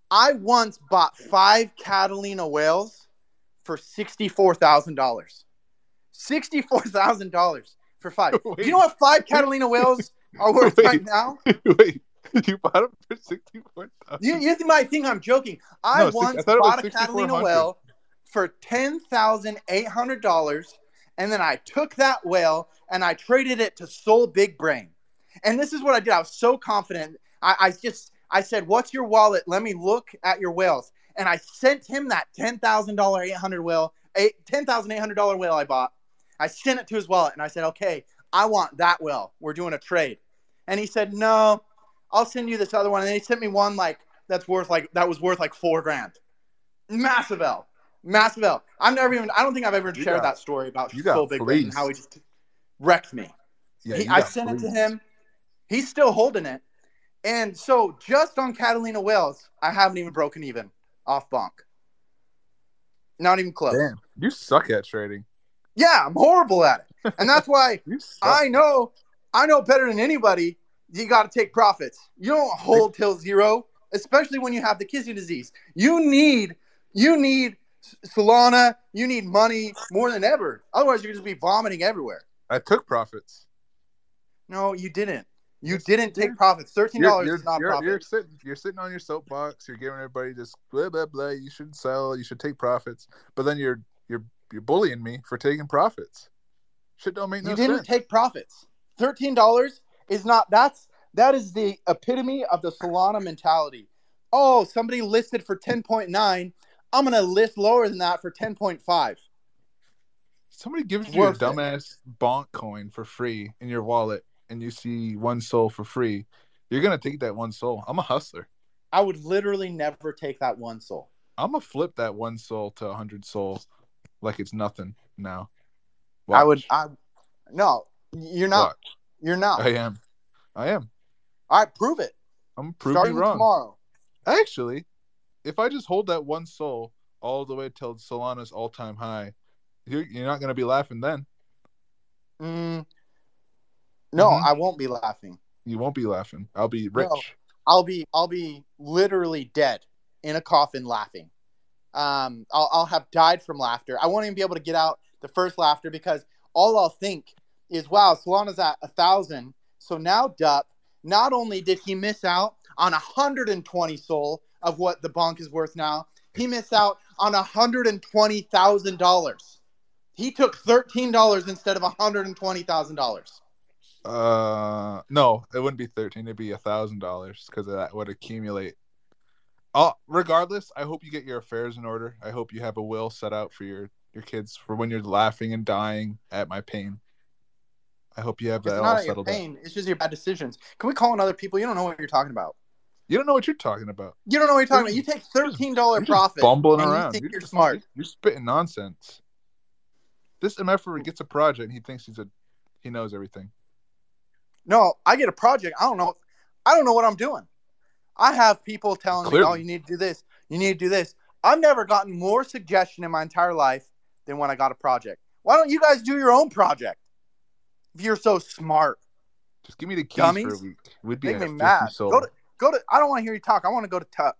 I once bought five Catalina whales for sixty four thousand dollars. Sixty four thousand dollars for five. Do you know what five Catalina whales are worth Wait. right now? Wait, you bought them for sixty-four thousand? You, you might think I'm joking. I No, once I thought it was bought a Catalina 6,400. whale for ten thousand eight hundred dollars, and then I took that whale and I traded it to Sol Big Brain. And this is what I did. I was so confident. I, I just I said, "What's your wallet? Let me look at your whales." And I sent him that ten thousand dollar eight hundred whale, eight ten thousand eight hundred dollar whale I bought. I sent it to his wallet and I said, "Okay, I want that whale. We're doing a trade." And he said, "No, I'll send you this other one." And he sent me one like that's worth like that was worth like four grand. Massive L, massive L. I've never even. I don't think I've ever You shared got- that story about got Big and how he just wrecked me. Yeah, He- I sent it to him. He's still holding it. And so just on Catalina Whales, I haven't even broken even off bonk. Not even close. Damn, you suck at trading. Yeah, I'm horrible at it. And that's why I know I know better than anybody you got to take profits. You don't hold till zero, especially when you have the kissing disease. You need you need Solana, you need money more than ever. Otherwise you're just be vomiting everywhere. I took profits. No, you didn't. You didn't take profits. Thirteen dollars is not you're, profit. you're sitting you're sitting on your soapbox. You're giving everybody this blah blah blah. You should sell. You should take profits. But then you're you're you're bullying me for taking profits. Shit don't make no sense. you didn't sense. take profits. Thirteen dollars is not. That's that is the epitome of the Solana mentality. Oh, somebody listed for ten point nine. I'm gonna list lower than that for ten point five. Somebody gives you a Worth it. dumbass bonk coin for free in your wallet, and you see one SOL for free. You're gonna take that one SOL. I'm a hustler. I would literally never take that one SOL. I'm gonna flip that one SOL to a hundred SOLs, like it's nothing now. I would. I no. You're not. Watch. You're not. I am. I am. All right, prove it. I'm gonna Starting you wrong. tomorrow. Actually, if I just hold that one SOL all the way till Solana's all time high, you're, you're not going to be laughing then. Mm, no, Mhm. I won't be laughing. You won't be laughing. I'll be rich. No. I'll be I'll be literally dead in a coffin laughing. Um, I'll, I'll have died from laughter. I won't even be able to get out the first laughter because all I'll think is, "Wow, Solana's at a thousand. So now Dup, not only did he miss out on 120 SOL of what the bonk is worth now, he missed out on 120 thousand dollars. He took thirteen dollars instead of 120 thousand dollars. Uh, no, it wouldn't be thirteen. It'd be a thousand dollars because that would accumulate. Oh, regardless, I hope you get your affairs in order. I hope you have a will set out for your your kids for when you're laughing and dying at my pain. I hope you have It's that all not your settled. out. pain. It's just your bad decisions. Can we call on other people? You don't know what you're talking about. You don't know what you're talking about. You don't know what you're talking about. You take thirteen dollar profit. bumbling around. You think You're just- smart. You're spitting nonsense. This MFer gets a project and he thinks he's a he knows everything. No, I get a project. I don't know. I don't know what I'm doing. I have people telling Clearly. me, "Oh, you need to do this. You need to do this." I've never gotten more suggestion in my entire life than when I got a project. Why don't you guys do your own project? If you're so smart, Just give me the keys for a week. We'd be make me 50 mad. Go to go to. I don't want to hear you talk. I want to go to Tuck.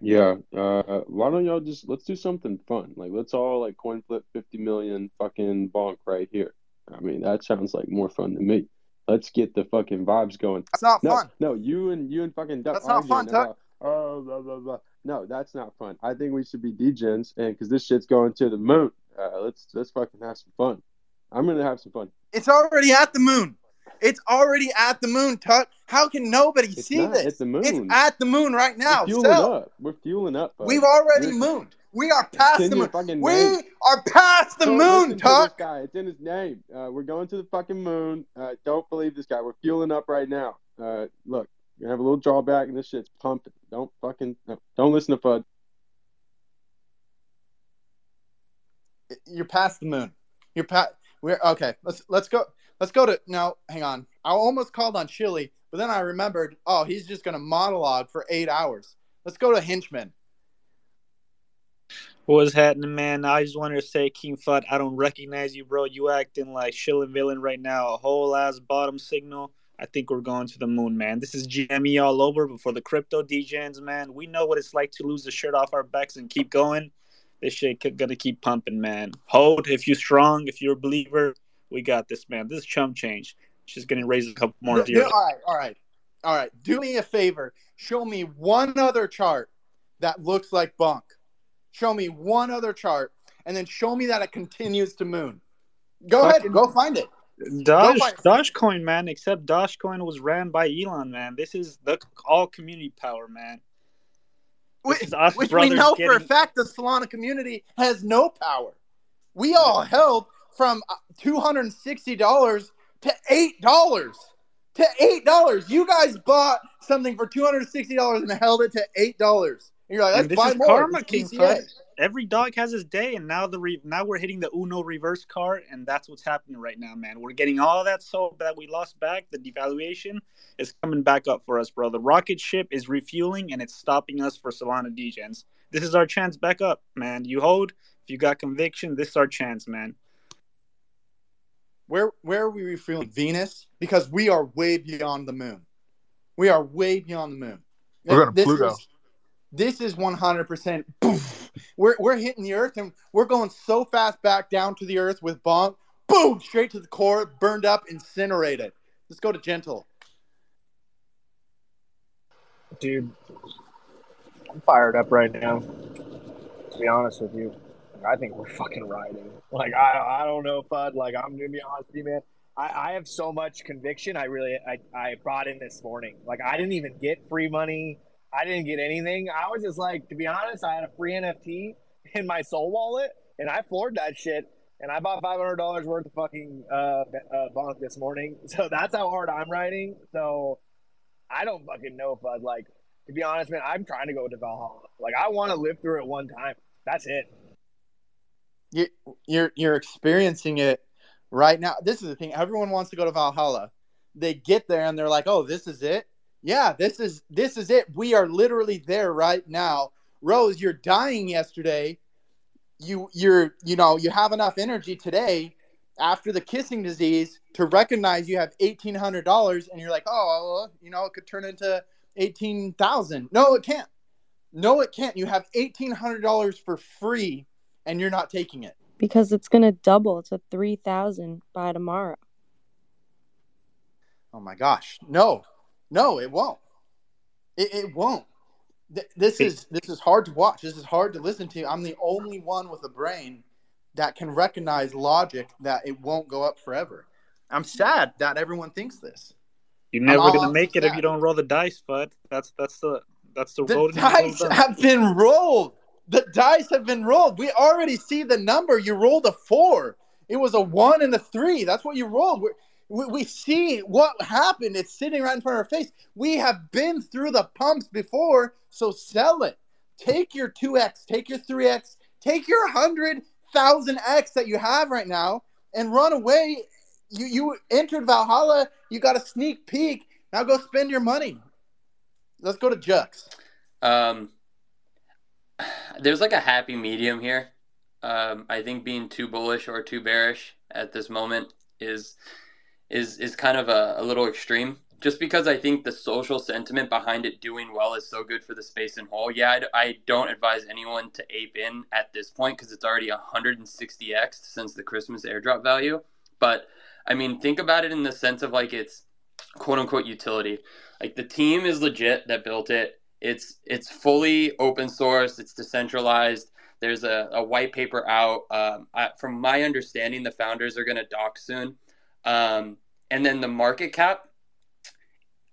Yeah, uh, why don't y'all just let's do something fun? Like let's all like coin flip 50 million fucking bonk right here. I mean, that sounds like more fun to me. Let's get the fucking vibes going. That's not No, fun. no, you and you and fucking Duck That's not fun, Tuck. about, oh, blah, blah, blah. No, that's not fun. I think we should be degens, and because this shit's going to the moon. Uh, let's let's fucking have some fun. I'm gonna have some fun. It's already at the moon. It's already at the moon, Tuck. How can nobody It's see not this? at the moon. It's at the moon right now. We're fueling Sell. up. We're fueling up. bud. We've already We're- mooned. We are past the moon. We name. are past the Don't moon, listen to this guy. It's in his name. Uh, we're going to the fucking moon. Uh, don't believe this guy. We're fueling up right now. Uh, look, you have a little drawback, and this shit's pumping. Don't fucking no, don't listen to Fud. You're past the moon. You're past. We're okay. Let's let's go. Let's go to no. Hang on. I almost called on Chili, but then I remembered. Oh, he's just gonna monologue for eight hours. Let's go to Hinchman. What's happening, man? I just wanted to say, King Fud, I don't recognize you, bro. You acting like shilling villain right now. A whole ass bottom signal. I think we're going to the moon, man. This is GME all over, but for the crypto degens, man, we know what it's like to lose the shirt off our backs and keep going. This shit gonna keep pumping, man. Hold if you're strong, if you're a believer, we got this, man. This is chump change. She's gonna raise a couple more zeros. all right, all right, all right. Do me a favor. Show me one other chart that looks like bonk. Show me one other chart, and then show me that it continues to moon. Go Fucking- ahead, go find it. Doge, find- Dogecoin, man. Except Dogecoin was ran by Elon, man. This is the all community power, man. Which, which we know for a fact the Solana community has no power. We all held from uh, two hundred and sixty dollars to eight dollars. To eight dollars, you guys bought something for two hundred and sixty dollars and held it to eight dollars. You're like, let's this buy is more. karma, King. Every dog has his day, and now the re- now we're hitting the Uno reverse card, and that's what's happening right now, man. We're getting all that SOL that we lost back. The devaluation is coming back up for us, bro. The rocket ship is refueling, and it's stopping us for Solana degens. This is our chance back up, man. You hold. If you got conviction, this is our chance, man. Where where are we refueling? Venus? Because we are way beyond the moon. We are way beyond the moon. We're going to This Pluto. is- this is 100% we're, we're hitting the earth and we're going so fast back down to the earth with bonk boom straight to the core burned up incinerated let's go to gentle Dude, I'm fired up right now. To be honest with you, I think we're fucking riding. Like I, I don't know, Bud. Like I'm gonna be honest with you, man. I, I have so much conviction. I really, I, I brought in this morning. Like I didn't even get free money. I didn't get anything. I was just like, to be honest, I had a free NFT in my SOL wallet, and I floored that shit. And I bought five hundred dollars worth of fucking uh, uh, bonk this morning. So that's how hard I'm riding. So I don't fucking know, Bud. Like to be honest, man, I'm trying to go to Valhalla. Like I want to live through it one time. That's it. You, you're you're experiencing it right now. This is the thing. Everyone wants to go to valhalla. They get there and they're like oh this is it? Yeah this is this is it. We are literally there right now. Rose you're dying yesterday. You you're you know you have enough energy today after the kissing disease to recognize you have $1800 and you're like oh you know it could turn into 18000 no it can't. No it can't. You have $1800 for free and you're not taking it because it's gonna double to three thousand by tomorrow. Oh my gosh. No. No, it won't. It, it won't. Th- This is this is hard to watch. This is hard to listen to. I'm the only one with a brain that can recognize logic that it won't go up forever. I'm sad that everyone thinks this. You're never gonna make the it if you don't roll the dice, Fud. That's that's the that's the The road. dice have been rolled. The dice have been rolled. We already see the number. You rolled a four. It was a one and a three. That's what you rolled. We're, We, we see what happened. It's sitting right in front of our face. We have been through the pumps before, so sell it. Take your 2x, take your 3x, take your 100,000x that you have right now and run away. You you entered Valhalla, you got a sneak peek. Now go spend your money. Let's go to Jux. Um, there's like a happy medium here. Um, I think being too bullish or too bearish at this moment is is is kind of a, a little extreme. Just because I think the social sentiment behind it doing well is so good for the space and whole. Yeah, I, I don't advise anyone to ape in at this point because it's already 160x since the Christmas airdrop value. But I mean, think about it in the sense of like it's quote unquote utility. Like the team is legit that built it. It's it's fully open source. It's decentralized. There's a, a white paper out. Um, I, from my understanding, the founders are going to dock soon. Um, and then the market cap,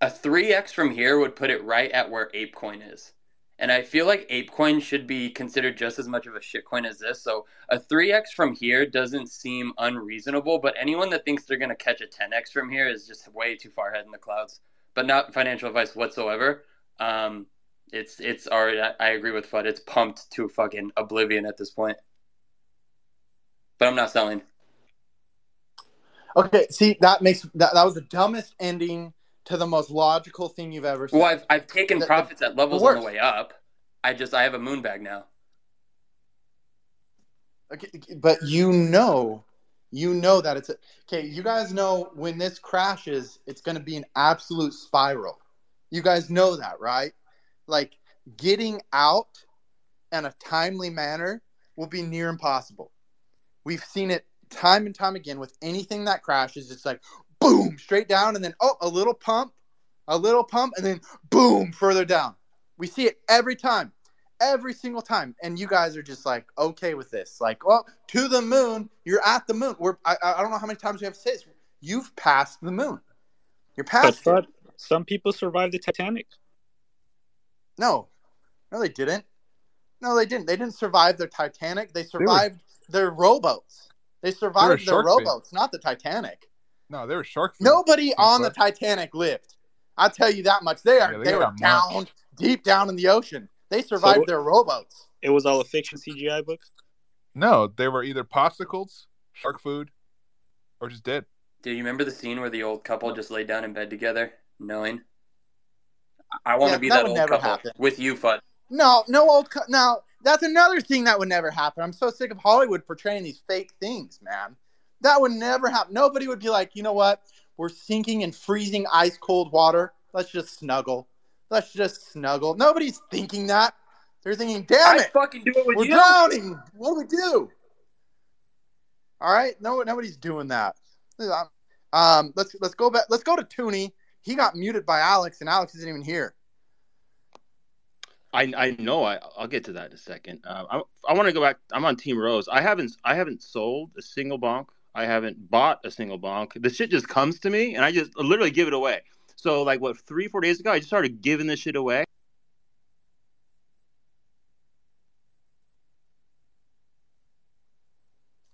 a 3x from here would put it right at where ApeCoin is. And I feel like ApeCoin should be considered just as much of a shitcoin as this. So a 3x from here doesn't seem unreasonable, but anyone that thinks they're going to catch a 10x from here is just way too far ahead in the clouds. But not financial advice whatsoever. Um, it's it's already. I agree with Fudd. It's pumped to fucking oblivion at this point. But I'm not selling. Okay, see that makes that, that was the dumbest ending to the most logical thing you've ever said. Well, I've I've taken The- the- profits at levels the on the way up. I just I have a moon bag now. Okay, but you know, you know that it's a, okay. You guys know when this crashes, it's going to be an absolute spiral. You guys know that, right? Like getting out in a timely manner will be near impossible. We've seen it time and time again with anything that crashes. It's like boom, straight down, and then oh, a little pump, a little pump, and then boom, further down. We see it every time every single time and you guys are just like okay with this like well to the moon you're at the moon we're i, I don't know how many times we have to say this you've passed the moon you're But past it but some people survived the Titanic. No no they didn't no they didn't they didn't survive their titanic they survived their rowboats they survived their shark bait. rowboats not the titanic No, they were shark food. nobody on the titanic lived i'll tell you that much they are Yeah, they they, were down munched. deep down in the ocean they survived So- their rowboats It was all a fiction CGI book. No, they were either popsicles, shark food, or just dead. Do you remember the scene where the old couple just laid down in bed together, knowing? I want Yeah, to be that that, old couple happen. with you, Fudd. No, no old. Co- now that's another thing that would never happen. I'm so sick of Hollywood portraying these fake things, man. That would never happen. Nobody would be like, you know what? We're sinking in freezing ice cold water. Let's just snuggle. Let's just snuggle. Nobody's thinking that. They're thinking, damn I it, fucking do it with we're you. drowning. What do we do? All right, no, nobody's doing that. Um, let's let's go back. Let's go to Tooney. He got muted by Alex, and Alex isn't even here. I I know. I I'll get to that in a second. Uh, I I want to go back. I'm on Team Rose. I haven't I haven't sold a single bonk. I haven't bought a single bonk. The shit just comes to me, and I just literally give it away. So like what three four days ago, I just started giving this shit away.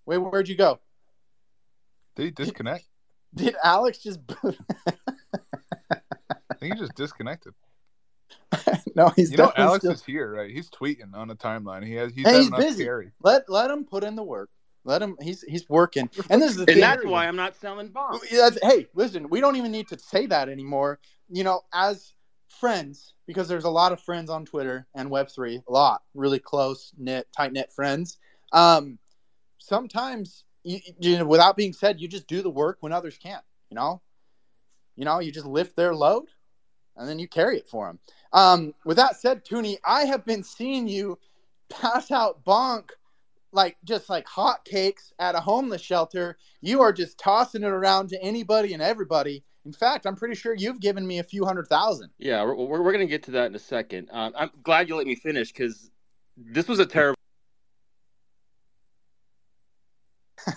Wait, where'd you go? Did he disconnect? Did Alex just? I think he just disconnected. no, he's you know, Alex still- is here, right? He's tweeting on the timeline. He has he's Hey, he's busy. carry. Let let him put in the work. Let him. He's he's working. And this is the And thing. that's why I'm not selling bonks. Yeah, that's- hey, listen, we don't even need to say that anymore. You know, as friends, because there's a lot of friends on Twitter and Web3, a lot, really close knit, tight knit friends. Um, sometimes, you, you know, without being said, you just do the work when others can't. You know, you know, you just lift their load, and then you carry it for them. Um, with that said, Tooney, I have been seeing you pass out bonk like just like hot cakes at a homeless shelter. You are just tossing it around to anybody and everybody. In fact, I'm pretty sure you've given me a few hundred thousand. Yeah, we're we're, we're gonna get to that in a second. Um, I'm glad you let me finish because this was a terrible.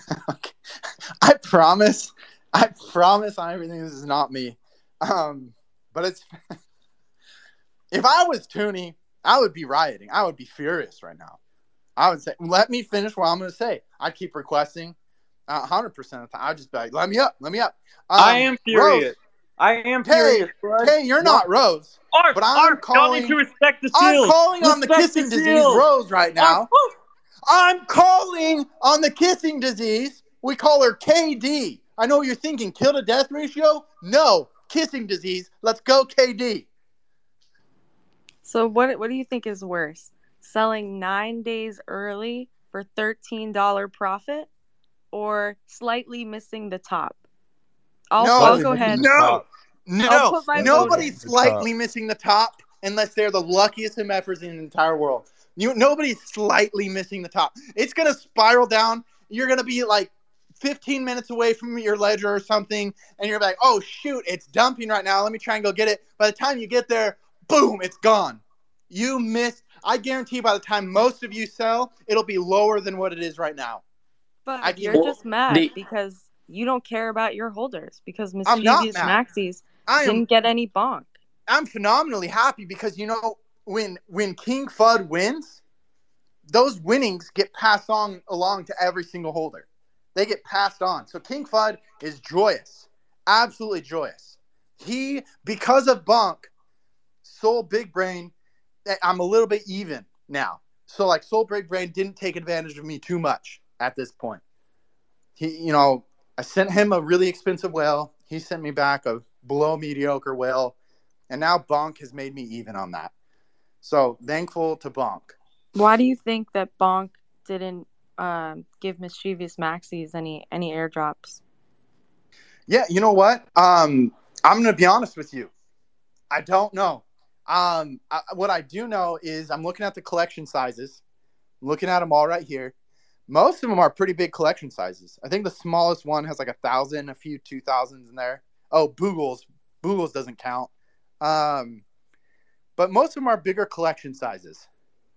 I promise. I promise on everything this is not me. Um, but it's if I was Tooney, I would be rioting. I would be furious right now. I would say, let me finish what I'm going to say. I keep requesting. Hundred percent of the time, I'd just be like, "Let me up, let me up." I Um, am furious. Rose, I am furious, hey, you're not Rose, Arf, but I'm Arf, calling. to respect the I'm shield. calling on the kissing the disease. Rose right now. Arf. I'm calling on the kissing disease. We call her KD. I know what you're thinking. Kill to death ratio? No. Kissing disease. Let's go, KD. So what what do you think is worse? Selling nine days early for thirteen dollar profit, or slightly missing the top? I'll, No, I'll go ahead. No, no. put Nobody's in. slightly missing the top unless they're the luckiest MFers in the entire world. You, nobody's slightly missing the top. It's gonna spiral down. You're gonna be like 15 minutes away from your ledger or something, and you're like, "Oh shoot, it's dumping right now. Let me try and go get it." By the time you get there, boom, it's gone. You missed. I guarantee by the time most of you sell, it'll be lower than what it is right now. But I you're just mad The- because you don't care about your holders because I'm mischievous maxis I am didn't get any bonk. I'm phenomenally happy because you know when when King Fud wins, those winnings get passed on along to every single holder. They get passed on. So King Fudd is joyous, absolutely joyous. He because of Bonk, Sol Big Brain, eh, I'm a little bit even now. So like Sol Big Brain didn't take advantage of me too much at this point. He, you know, I sent him a really expensive whale. He sent me back a below mediocre whale. And now Bonk has made me even on that. So thankful to Bonk. Why do you think that bonk didn't um, give mischievous maxis any any airdrops? Yeah, you know what? Um, I'm gonna be honest with you. I don't know. Um, I, what I do know is I'm looking at the collection sizes. I'm looking at them all right here. Most of them are pretty big collection sizes. I think the smallest one has like a thousand, a few two thousands in there. Oh, Boogles. Boogles doesn't count. Um, but most of them are bigger collection sizes.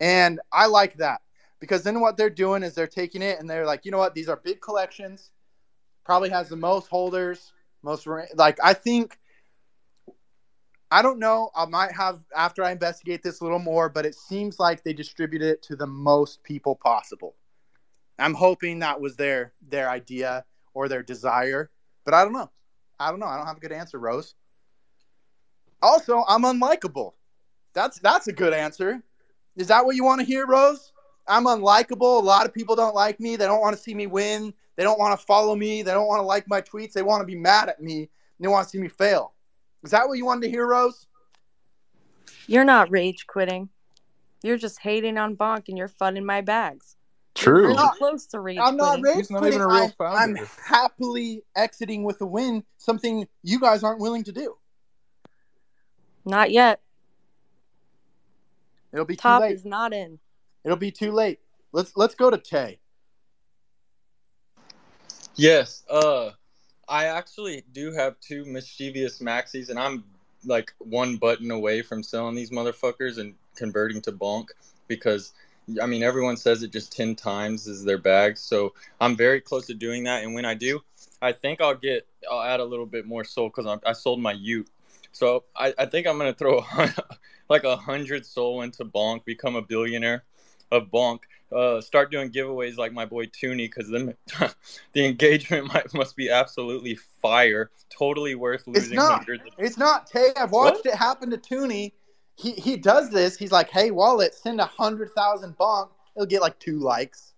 And I like that because then what they're doing is they're taking it and they're like, you know what? These are big collections. Probably has the most holders, most like I think. I don't know. I might have after I investigate this a little more, but it seems like they distribute it to the most people possible. I'm hoping that was their their idea or their desire, but I don't know. I don't know. I don't have a good answer, Rose. Also, I'm unlikable. That's that's a good answer. Is that what you want to hear, Rose? I'm unlikable. A lot of people don't like me. They don't want to see me win. They don't want to follow me. They don't want to like my tweets. They want to be mad at me. They want to see me fail. Is that what you wanted to hear, Rose? You're not rage quitting. You're just hating on bonk and you're funning my bags. True. You're really close to rage I'm not quitting. rage quitting. I'm, I'm happily exiting with a win, something you guys aren't willing to do. Not yet. It'll be Top too late. is not in. It'll be too late. Let's let's go to Tay. Yes, uh, I actually do have two mischievous maxis, and I'm like one button away from selling these motherfuckers and converting to bonk because I mean everyone says it just ten times is their bag, so I'm very close to doing that. And when I do, I think I'll get I'll add a little bit more SOL because I sold my Ute, so I, I think I'm gonna throw like a hundred SOL into bonk, become a billionaire of bonk. Uh, start doing giveaways like my boy Tooney because then the engagement might, must be absolutely fire. Totally worth It's losing not. hundreds. Of- It's not. Tay, I've watched What? it happen to Tooney. He he does this. He's like, "Hey, Wallet, send a hundred thousand bonk. He'll get like two likes."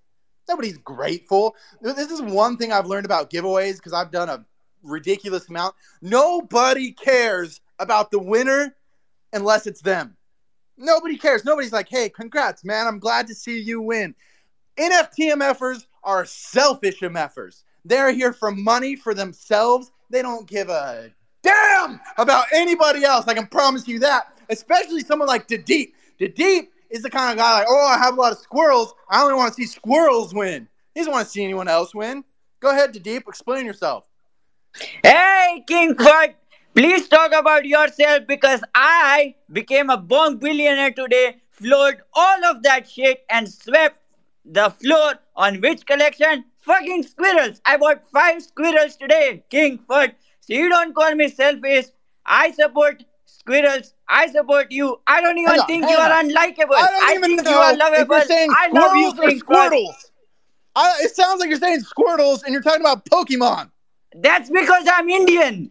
Nobody's grateful. This is one thing I've learned about giveaways because I've done a ridiculous amount. Nobody cares about the winner unless it's them. Nobody cares. Nobody's like, "Hey, congrats, man! I'm glad to see you win." NFT MFers are selfish MFers. They're here for money for themselves. They don't give a damn about anybody else. I can promise you that. Especially someone like Deep. Deep is the kind of guy like, oh, I have a lot of squirrels. I only want to see squirrels win. He doesn't want to see anyone else win. Go ahead, Deep. Explain yourself. Hey, King Fud, please talk about yourself because I became a bonk billionaire today, floored all of that shit, and swept the floor on which collection? Fucking squirrels. I bought five squirrels today, King Fud. So you don't call me selfish. I support squirrels. I support you. I don't even on, think you are unlikable. I don't even think know you are if lovable. you're saying I love you, squirrels or squirtles. I, it sounds like you're saying Squirtles and you're talking about Pokemon. That's because I'm Indian.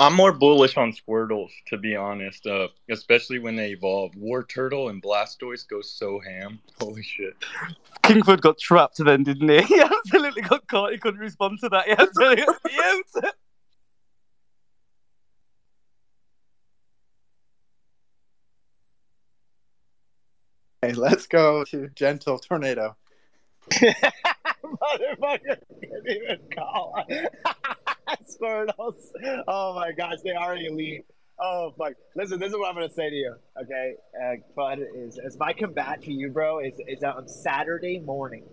I'm more bullish on Squirtles, to be honest. Uh, especially when they evolve. Wartortle and Blastoise go so ham. Holy shit! King Fud got trapped then, didn't he? He absolutely got caught. He couldn't respond to that. He absolutely. Yes. Okay, let's go to Gentle Tornado. Motherfucker didn't even call. Squirtles. Oh my gosh, they are elite. Oh fuck! Listen, this is what I'm gonna say to you. Okay, uh, Fudd is as my combat to you, bro. Is is on Saturday morning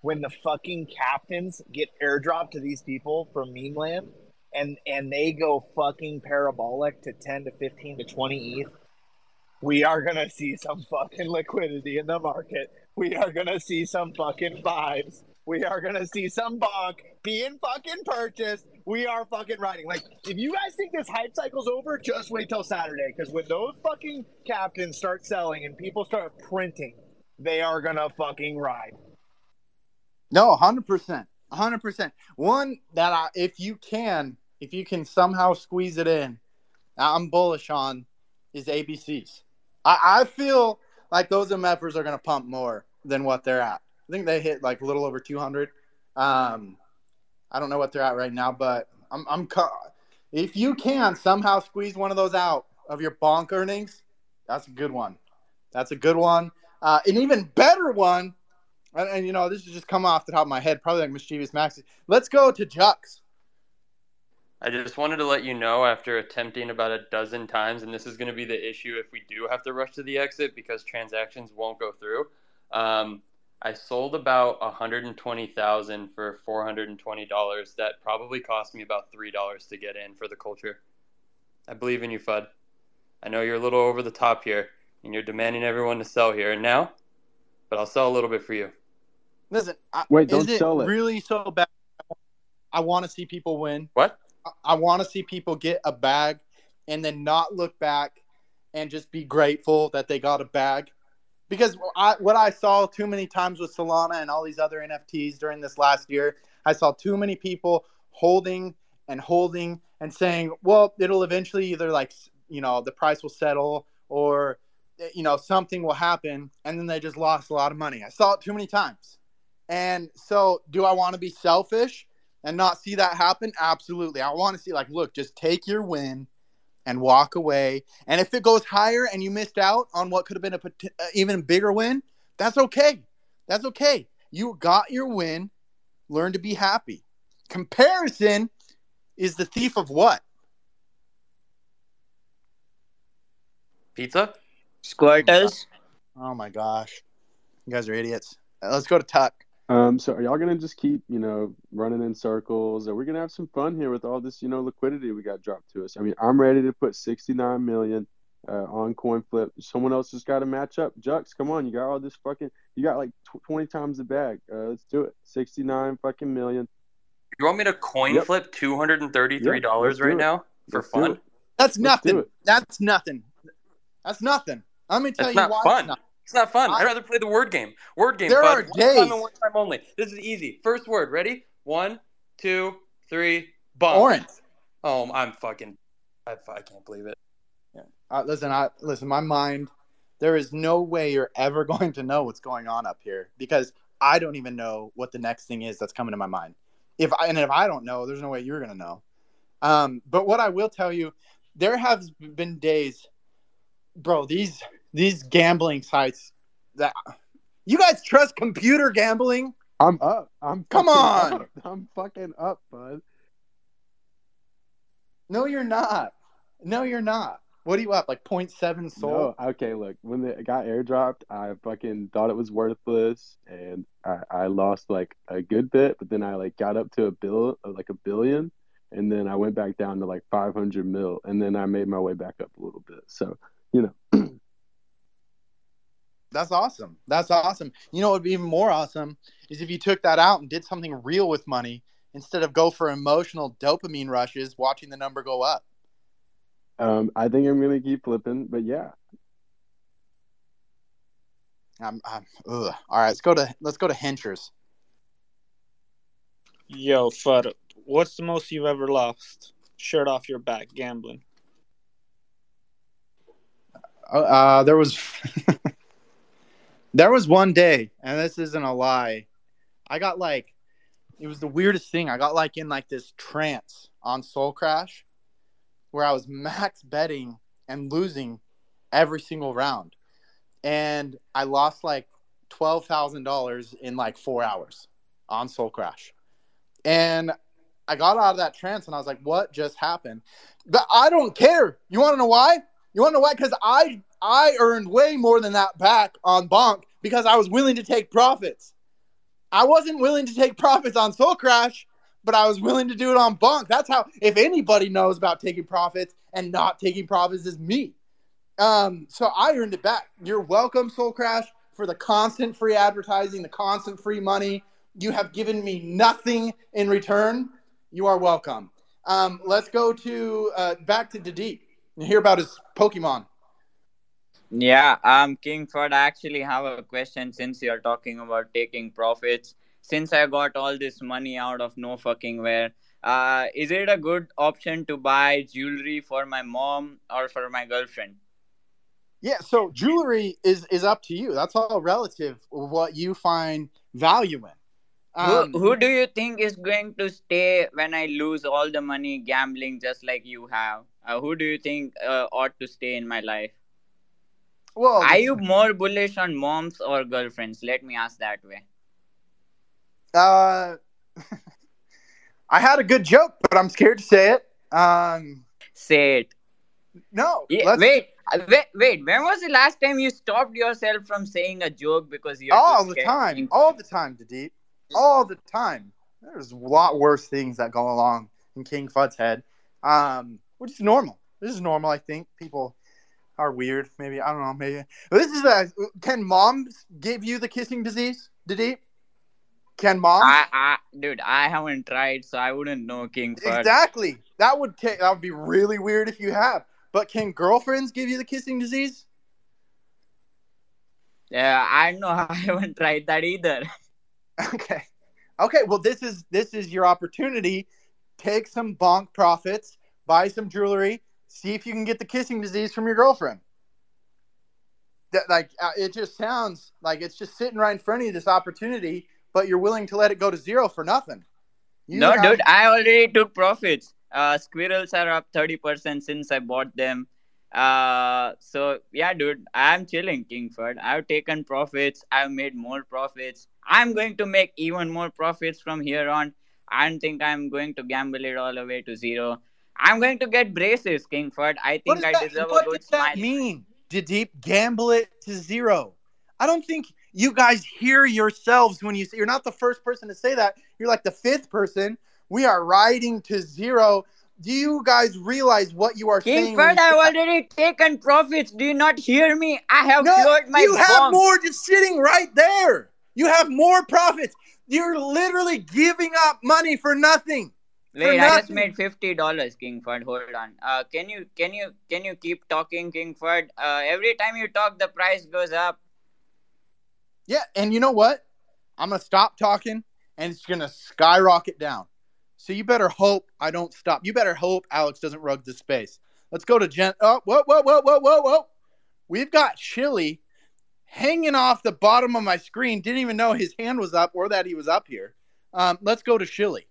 when the fucking captains get airdropped to these people from Memeland, and and they go fucking parabolic to ten to fifteen to twenty ETH. We are gonna see some fucking liquidity in the market. We are gonna see some fucking vibes. We are gonna see some bonk being fucking purchased. We are fucking riding. Like, if you guys think this hype cycle's over, just wait till Saturday. Because when those fucking captains start selling and people start printing, they are gonna fucking ride. No, hundred percent, hundred percent. One that I, if you can, if you can somehow squeeze it in, I'm bullish on is ABCs. I, I feel like those MFers are going to pump more than what they're at. I think they hit like a little over 200. Um, I don't know what they're at right now, but I'm, I'm co- if you can somehow squeeze one of those out of your bonk earnings, that's a good one. That's a good one. Uh, an even better one, and, and you know this is just come off the top of my head, probably like mischievous Maxi. Let's go to Jux. I just wanted to let you know after attempting about a dozen times, and this is going to be the issue if we do have to rush to the exit because transactions won't go through. Um, I sold about 120,000 for $420. That probably cost me about $3 to get in for the culture. I believe in you, Fud. I know you're a little over the top here, and you're demanding everyone to sell here and now, but I'll sell a little bit for you. Listen, I, Wait, don't is it sell it. really so bad? I want to see people win. What? I- want to see people get a bag and then not look back and just be grateful that they got a bag. Because I, what I saw too many times with Solana and all these other NFTs during this last year, I saw too many people holding and holding and saying, well, it'll eventually either like, you know, the price will settle or, eh, you know, something will happen. And then they just lost a lot of money. I saw it too many times. And so, do I want to be selfish and not see that happen? Absolutely. I want to see, like, look, just take your win and walk away. And if it goes higher and you missed out on what could have been a pot- uh, even bigger win, that's okay. That's okay. You got your win. Learn to be happy. Comparison is the thief of what? Pizza? Squirtles. Oh my gosh. You guys are idiots. Uh, let's go to Tuck. Um, so are y'all gonna just keep, you know, running in circles? Are we gonna have some fun here with all this, you know, liquidity we got dropped to us? I mean, I'm ready to put 69 million uh, on coin flip. Someone else just got to match up. Jux, come on, you got all this fucking, you got like tw 20 times the bag. Uh, let's do it. 69 fucking million. You want me to coin Yep. flip $233 Yep, right it. now for Let's fun? That's Let's nothing. That's nothing. That's nothing. Let me tell It's you not why fun. it's not. It's not fun. I- I'd rather play the word game. Word game. There bud. are One time days- and one time only. This is easy. First word. Ready? One, two, three. Bomb. Orange. Oh, I'm fucking. I, I can't believe it. Uh, listen, I listen. My mind. There is no way you're ever going to know what's going on up here because I don't even know what the next thing is that's coming to my mind. If I, and if I don't know, there's no way you're going to know. Um, but what I will tell you, there have been days, bro. These these gambling sites that you guys trust computer gambling. I'm up. I'm Come on. up. I'm fucking up, bud. No, you're not. No, you're not. What are you up like 0.7 SOL? No, okay, look, when it got airdropped, I fucking thought it was worthless, and I, I lost like a good bit, but then I like got up to a bill, uh, like a billion, and then I went back down to like 500 mil, and then I made my way back up a little bit. So, you know, That's awesome. That's awesome. You know what would be even more awesome is if you took that out and did something real with money instead of go for emotional dopamine rushes watching the number go up. Um, I think I'm gonna keep flipping, but yeah, I'm, I'm, ugh. All right, let's go to let's go to Henchers. Yo, Fud, what's the most you've ever lost? Shirt off your back, gambling. Uh, there was there was one day, and this isn't a lie. I got like it was the weirdest thing. I got like in like this trance on Sol Crash, where I was max betting and losing every single round, and I lost like twelve thousand dollars in like four hours on Sol Crash, and I got out of that trance and I was like, "What just happened?" But I don't care. You want to know why? You want to know why? Because I I earned way more than that back on Bonk because I was willing to take profits. I wasn't willing to take profits on Sol Crash, but I was willing to do it on Bonk. That's how. If anybody knows about taking profits and not taking profits, is me. Um, so I earned it back. You're welcome, Sol Crash, for the constant free advertising, the constant free money. You have given me nothing in return. You are welcome. Um, let's go to uh, back to Dedeep and hear about his Pokemon. Yeah, um, King Fud, I actually have a question since you're talking about taking profits. Since I got all this money out of no fucking where, uh, is it a good option to buy jewelry for my mom or for my girlfriend? Yeah, so jewelry is is up to you. That's all relative of what you find value in. Um, who, who do you think is going to stay when I lose all the money gambling just like you have? Uh, who do you think uh, ought to stay in my life? Well, Are you more bullish on moms or girlfriends? Let me ask that way. uh, I had a good joke, but I'm scared to say it. Um, Say it. no, Yeah, wait, uh, wait, wait. When was the last time you stopped yourself from saying a joke because you're all the time, all the time, Dedeep, all the time. There's a lot worse things that go along in King Fud's head, um, which is normal. This is normal. I think people are weird. Maybe I don't know. Maybe this is a. Can moms give you the kissing disease, Dedeep? Can mom? I, I, dude, I haven't tried, so I wouldn't know King. Exactly. That would take. That would be really weird if you have. But can girlfriends give you the kissing disease? Yeah, I know. I haven't tried that either. Okay. Okay. Well, this is this is your opportunity. Take some bonk profits, buy some jewelry, see if you can get the kissing disease from your girlfriend. That like uh, it just sounds like it's just sitting right in front of you. This opportunity, but you're willing to let it go to zero for nothing. You no, dude, I already took profits. Uh, squirrels are up 30% since I bought them. Uh, so yeah, dude, I'm chilling, King Fud. I've taken profits. I've made more profits. I'm going to make even more profits from here on. I don't think I'm going to gamble it all the way to zero. I'm going to get braces, King Fud. I think I deserve a good smile. What does that mean? Deep gamble it to zero. I don't think you guys hear yourselves when you say you're not the first person to say that. You're like the fifth person. We are riding to zero. Do you guys realize what you are saying? King Fud, I've already taken profits. Do you not hear me? I have No, floored my you have more just sitting right there. You have more profits. You're literally giving up money for nothing. Wait, I just made fifty dollars, King Fud. Hold on. Uh, can you can you can you keep talking, King Fud? Uh, every time you talk, the price goes up. Yeah, and you know what? I'm gonna stop talking, and it's gonna skyrocket down. So you better hope I don't stop. You better hope Alex doesn't rug the space. Let's go to Jen. Oh, whoa, whoa, whoa, whoa, whoa, whoa! We've got Chili hanging off the bottom of my screen. Didn't even know his hand was up or that he was up here. Um, let's go to Chili.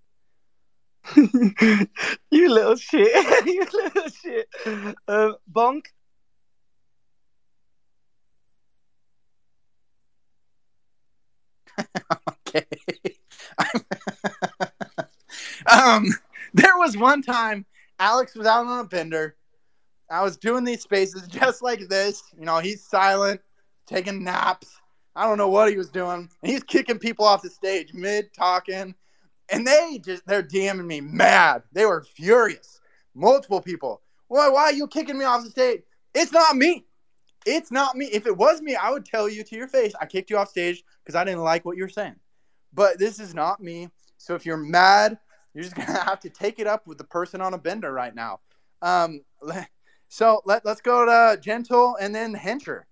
you little shit. you little shit. Um, bonk. Okay. um, there was one time Alex was out on a bender. I was doing these spaces just like this. You know, he's silent, taking naps. I don't know what he was doing. And he's kicking people off the stage mid talking. And they just, they're DMing me mad. They were furious. Multiple people. Why, why are you kicking me off the stage? It's not me. It's not me. If it was me, I would tell you to your face, I kicked you off stage because I didn't like what you're saying. But this is not me. So if you're mad, you're just gonna have to take it up with the person on a bender right now. Um, So let let's go to Gentle and then Hencher.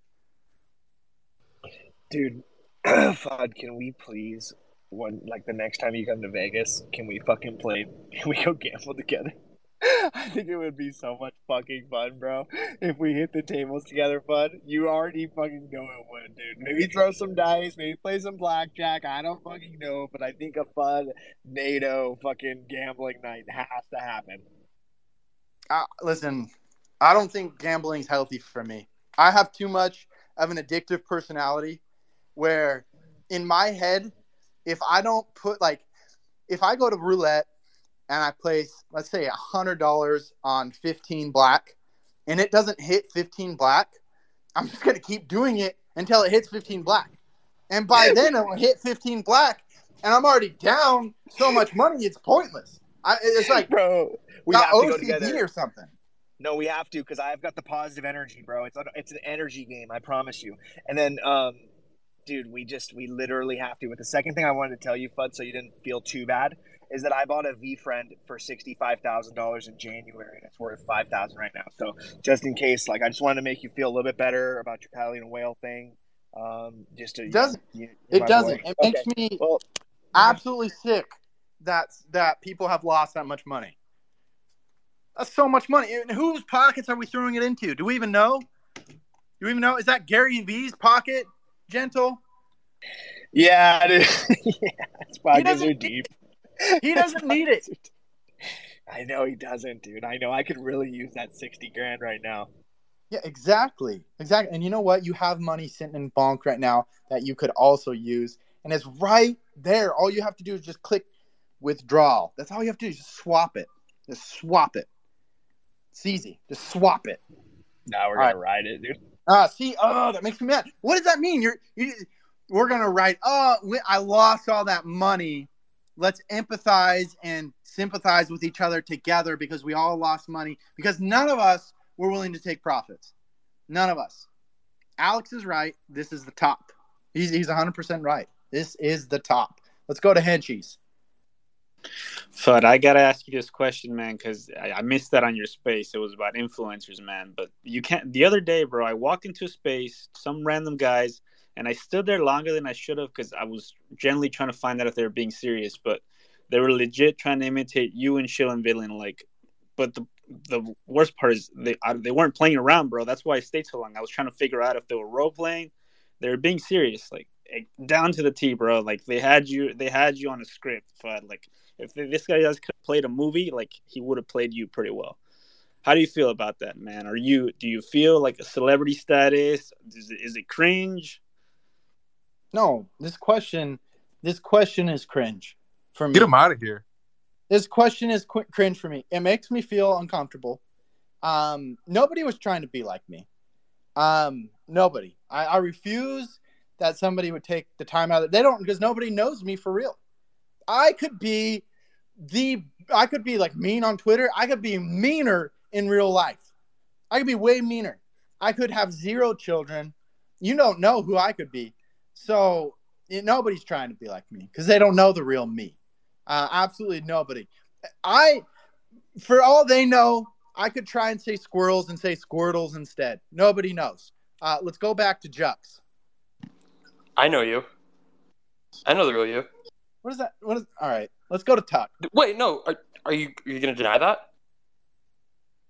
Dude, Fud, can we please one like the next time you come to Vegas, can we fucking play? Can we go gamble together? I think it would be so much fucking fun, bro. If we hit the tables together, fun. You already fucking know it would, dude. Maybe throw some dice, maybe play some blackjack. I don't fucking know, but I think a fun NATO fucking gambling night has to happen. Uh, listen, I don't think gambling's healthy for me. I have too much of an addictive personality where in my head, if I don't put like if I go to roulette and I place let's say a hundred dollars on fifteen black and it doesn't hit fifteen black, I'm just gonna keep doing it until it hits fifteen black. And by then it will hit fifteen black and I'm already down so much money it's pointless. I, it's like bro, we got have to go together. or something. No, we have to because I've got the positive energy, bro. It's a, it's an energy game, I promise you. And then, um, dude, we just we literally have to. But the second thing I wanted to tell you, Fud, so you didn't feel too bad, is that I bought a VeeFriend for sixty five thousand dollars in January, and it's worth five thousand right now. So just in case, like, I just wanted to make you feel a little bit better about your Pallion whale thing. Um, just to It doesn't. you- my It doesn't. boy. It Okay. makes me Well, absolutely sick that that people have lost that much money. That's so much money. And whose pockets are we throwing it into? Do we even know? Do we even know? Is that Gary V's pocket? Gentle. yeah, dude. yeah, his pockets are need- deep. He doesn't need it. I know he doesn't, dude. I know I could really use that sixty grand right now. Yeah, exactly. Exactly. And you know what? You have money sitting in Bonk right now that you could also use. And it's right there. All you have to do is just click withdrawal. That's all you have to do is just swap it. Just swap it. It's easy. Just swap it. Now we're All gonna ride it, dude. Ah, see, oh, that makes me mad. What does that mean? You're, you, we're gonna write. Oh, I lost all that money. Let's empathize and sympathize with each other together because we all lost money because none of us were willing to take profits. None of us. Alex is right. This is the top. He's he's 100 percent right. This is the top. Let's go to Henchies. Fud, I gotta ask you this question, man, because I, I missed that on your space. It was about influencers, man. But you can't. The other day, bro, I walked into a space, some random guys, and I stood there longer than I should have because I was generally trying to find out if they were being serious. But they were legit trying to imitate you and Shill and Villain. Like, but the the worst part is they I, they weren't playing around, bro. That's why I stayed so long. I was trying to figure out if they were role playing. They were being serious, like eh, down to the T, bro. Like they had you, they had you on a script, Fud. Like if this guy has played a movie, like he would have played you pretty well. How do you feel about that, man? Are you do you feel like a celebrity status? Is it, is it cringe? No, this question, this question is cringe for me. Get him out of here. This question is qu- cringe for me. It makes me feel uncomfortable. Um, nobody was trying to be like me. Um, nobody. I, I refuse that somebody would take the time out. Of, they don't because nobody knows me for real. I could be the. I could be like mean on Twitter. I could be meaner in real life. I could be way meaner. I could have zero children. You don't know who I could be. So nobody's trying to be like me because they don't know the real me. Uh, absolutely nobody. I, for all they know, I could try and say squirrels and say squirtles instead. Nobody knows. Uh, let's go back to Jux. I know you. I know the real you. What is that? What is? All right, let's go to Tuck. Wait, no. Are, are you are you gonna deny that?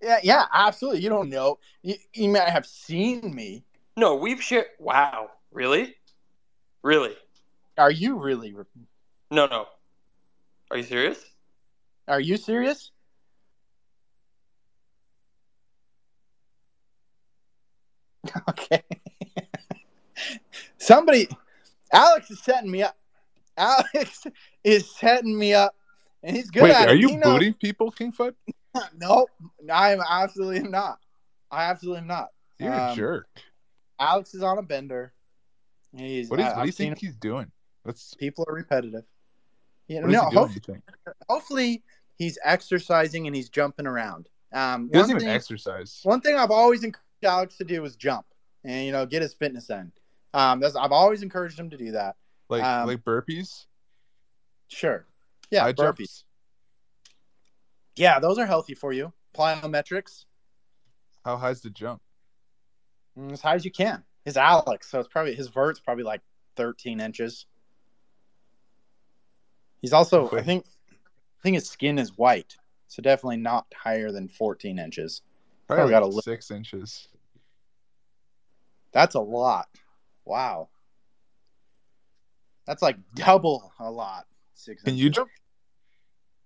Yeah, yeah, absolutely. You don't know. You, you might have seen me. No, we've shared. Wow, really? Really? Are you really? No, no. Are you serious? Are you serious? Okay. Somebody, Alex is setting me up. Alex is setting me up, and he's good Wait, are you booting people, King Fud? no, I am absolutely not. I absolutely am not. You're a Um, jerk. Alex is on a bender. He's. What, is, I- what do you think he's doing? Let's. people are repetitive. What is no, he doing? hopefully, You hopefully he's exercising and he's jumping around. Um, He doesn't one even thing- exercise. One thing I've always encouraged Alex to do is jump and you know get his fitness in. Um, that's, I've always encouraged him to do that. Like um, like burpees. Sure. Yeah, high burpees. jumps. Yeah, those are healthy for you. Plyometrics. How high's the jump? Mm, as high as you can. His Alex, so it's probably his vert's probably like 13 inches. He's also, I think, I think his skin is white, so definitely not higher than 14 inches. Probably Probably got a six inches. That's a lot. Wow. That's like double a lot. Six Can you jump?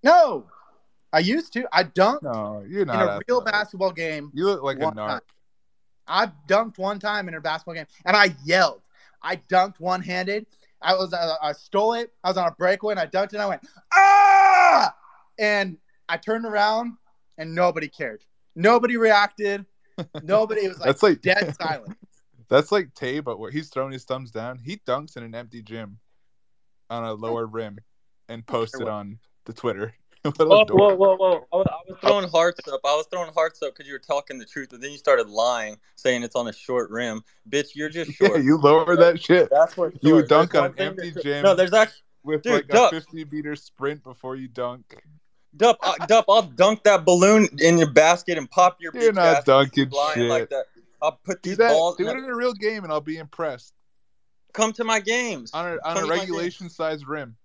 No, I used to. I dunked No, you're in not. a real basketball game. You look like a one time. narc. I dunked one time in a basketball game, and I yelled. I dunked one handed. I was uh, I stole it. I was on a breakaway, and I dunked it. and I went ah, and I turned around, and nobody cared. Nobody reacted. Nobody. It was like, That's like dead silent. That's like Tay, but where he's throwing his thumbs down. He dunks in an empty gym on a lower rim and posts it on the Twitter. Whoa, whoa, whoa, whoa! I was, I was throwing hearts up. I was throwing hearts up because you were talking the truth, and then you started lying, saying it's on a short rim. Bitch, you're just Yeah, short. you lower that shit. That's what You would dunk There's on an empty that's- gym No, there's actually with Dude, like a 50 meter sprint before you dunk. Dup, uh, Dup, I'll dunk that balloon in your basket and pop your You're bitch not dunking shit. like that. I'll put Do these that. balls. Do it in a real game, and I'll be impressed. Come to my games. On a on a regulation size rim.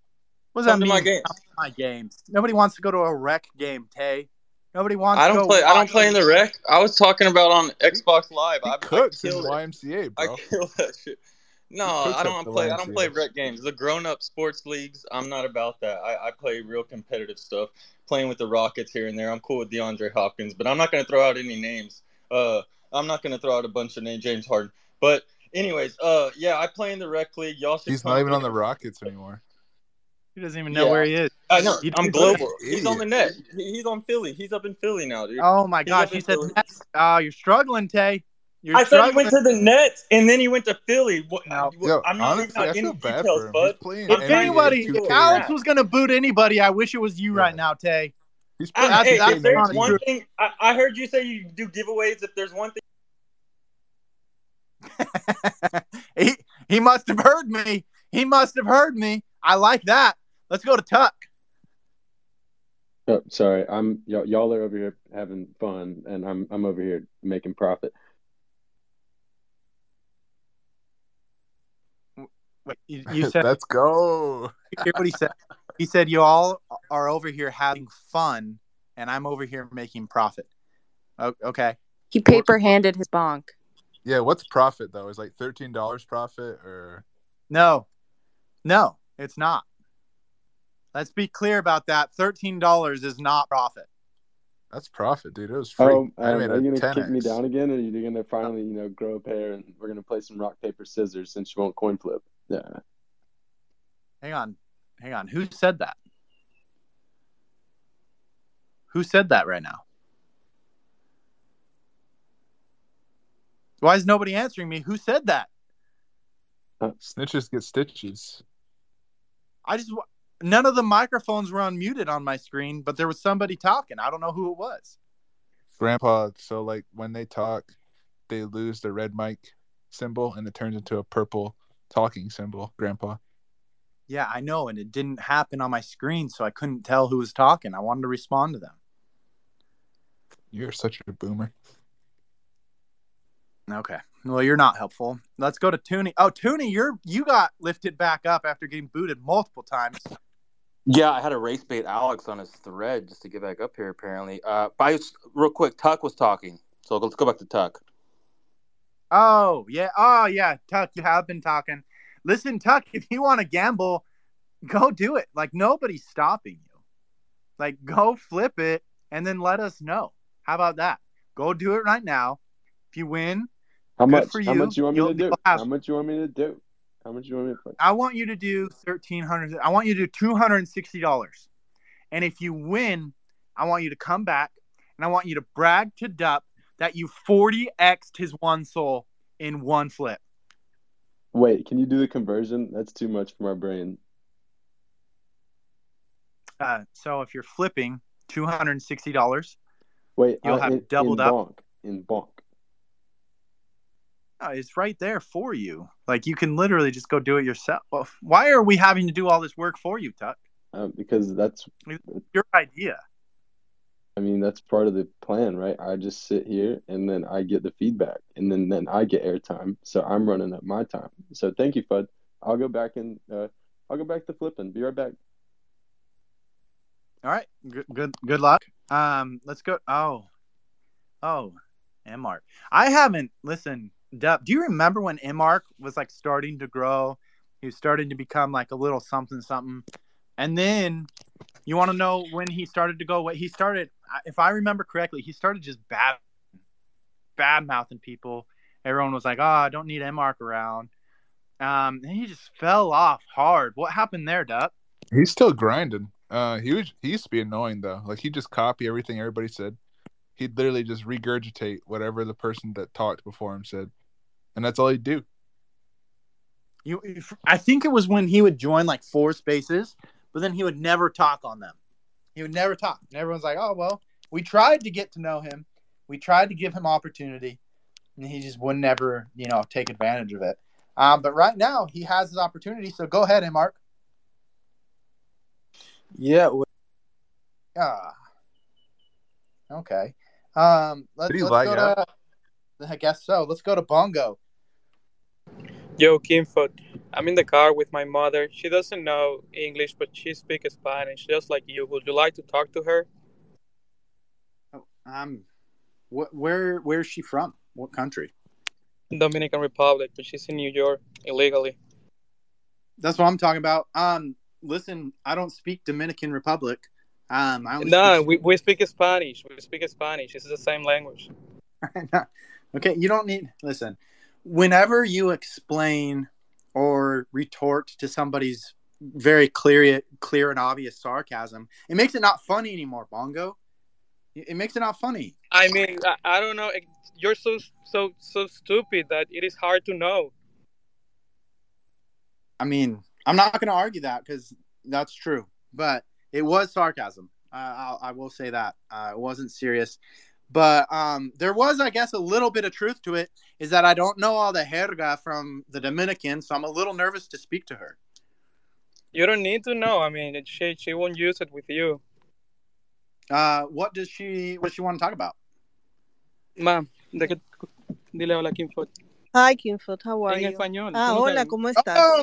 What does that Come to mean? my games. Come to my games. Nobody wants to go to a rec game, Tay. Nobody wants. I to don't go play. I don't play in the rec. I was talking about on Xbox Live. He I, I cooks in killed it. YMCA, I kill that shit. No, I don't play. I don't play rec games. The grown-up sports leagues. I'm not about that. I, I play real competitive stuff. Playing with the Rockets here and there. I'm cool with DeAndre Hopkins, but I'm not going to throw out any names. Uh, I'm not going to throw out a bunch of names. James Harden. But anyways, uh, yeah, I play in the rec league. Y'all should. He's not even on the. Rockets anymore. He doesn't even know Yeah. where he is. I know. He- I'm he's global. He's on the net. He's on Philly. He's up in Philly now, dude. Oh my He's gosh, up you said Philly. Nets. Oh, you're struggling, Tay. You're I said he went to the Nets and then he went to Philly. What, No. Yo, I'm not honestly, leaving out I any feel bad details, for him. bud. He's playing if anybody, get if Alex was gonna boot anybody, I wish it was you right now, Tay. He's I, playing That's- hey, that's if there's one thing, I, I heard you say you do giveaways. If there's one thing, he he must have heard me. He must have heard me. I like that. Let's go to Tuck. Oh, sorry, I'm y'all, y'all are over here having fun, and I'm I'm over here making profit. Wait, you, you said Let's go. hear what he said. He said you all are over here having fun, and I'm over here making profit. O- Okay. He paper handed his bonk. Yeah, what's profit though? Is like thirteen dollars profit or No, no, it's not. Let's be clear about that. Thirteen dollars is not profit. that's profit, dude. It was free. Oh, I made are you gonna kick me down again, or are you gonna finally, you know, grow a pair and we're gonna play some rock paper scissors since you won't coin flip? Yeah. Hang on, hang on. Who said that? Who said that right now? Why is nobody answering me? Who said that? Uh, snitches get stitches. I just none of the microphones were unmuted on my screen, but there was somebody talking. I don't know who it was. Grandpa, so like when they talk, they lose the red mic symbol and it turns into a purple talking symbol, Grandpa. Yeah, I know, and it didn't happen on my screen, so I couldn't tell who was talking. I wanted to respond to them. You're such a boomer. Okay. Well, you're not helpful. Let's go to Tooney. Oh, Tooney, you're you got lifted back up after getting booted multiple times. Yeah, I had a race bait Alex on his thread just to get back up here. Apparently, uh, was, real quick. Tuck was talking, so let's go back to Tuck. Oh, yeah. Oh, yeah. Tuck, you have been talking. Listen, Tuck, if you want to gamble, go do it. Like, nobody's stopping you. Like, go flip it and then let us know. How about that? Go do it right now. If you win, How Good much? for How you. much you want me You'll- to do? have- How much you want me to do? How much you want me to put? I want you to do thirteen hundred. I want you to do two hundred and sixty dollars. And if you win, I want you to come back and I want you to brag to Dup that you forty xed his one SOL in one flip. Wait, can you do the conversion? That's too much for my brain. Uh, so if you're flipping two hundred and sixty dollars, Wait, You'll uh, have in, doubled in up. bonk, in bonk. It's right there for you. Like you can literally just go do it yourself. Well, why are we having to do all this work for you, Tuck? Uh, because that's your idea. I mean, that's part of the plan, right? I just sit here and then I get the feedback and then, then I get airtime. So I'm running up my time. So thank you, Fud. I'll go back and uh, I'll go back to flipping. Be right back. All right. Good good good luck. Um let's go oh. Oh, And Mark. I haven't listen, Dep, do you remember when Mark was like starting to grow? He was starting to become like a little something something. And then you want to know when he started to go away? he started if I remember correctly, he started just bad bad mouthing people. Everyone was like, "Oh, I don't need Mark around." Um, and he just fell off hard. What happened there, Dup? He's still grinding. Uh, he was he used to be annoying though. Like he just copy everything everybody said. He'd literally just regurgitate whatever the person that talked before him said, and that's all he'd do. You, I think it was when he would join like four spaces, but then he would never talk on them. He would never talk. And everyone's like, "Oh well, we tried to get to know him. We tried to give him opportunity, and he just would never, you know, take advantage of it." Um, but right now, he has his opportunity. So go ahead, Mark. Yeah. Well, Ah. Okay. Um. Let's, Did he let's lie go out? to. I guess so. Let's go to Bongo. Yo, Kimfoot. I'm in the car with my mother. She doesn't know English, but she speaks Spanish, just like you. Would you like to talk to her? Um. Wh- where Where's she from? What country? Dominican Republic, but she's in New York illegally. That's what I'm talking about. Um. Listen, I don't speak Dominican Republic. Um. I No, speak- we, we speak Spanish. We speak Spanish. It's the same language. okay, you don't need listen. Whenever you explain or retort to somebody's very clear, clear and obvious sarcasm, it makes it not funny anymore. Bongo, it makes it not funny. I mean, I, I don't know. You're so so so stupid that it is hard to know. I mean, I'm not going to argue that because that's true, but it was sarcasm. Uh, I'll, I will say that uh, it wasn't serious, but um, there was, I guess, a little bit of truth to it. Is that I don't know all the jerga from the Dominican, so I'm a little nervous to speak to her. You don't need to know. I mean, it, she she won't use it with you. Uh, what does she? What does she want to talk about? Ma'am, de que, dile hola, Kimfoot. Hi, Kimfoot, how are En you? español. Ah, ¿cómo hola, ¿cómo estás? Oh,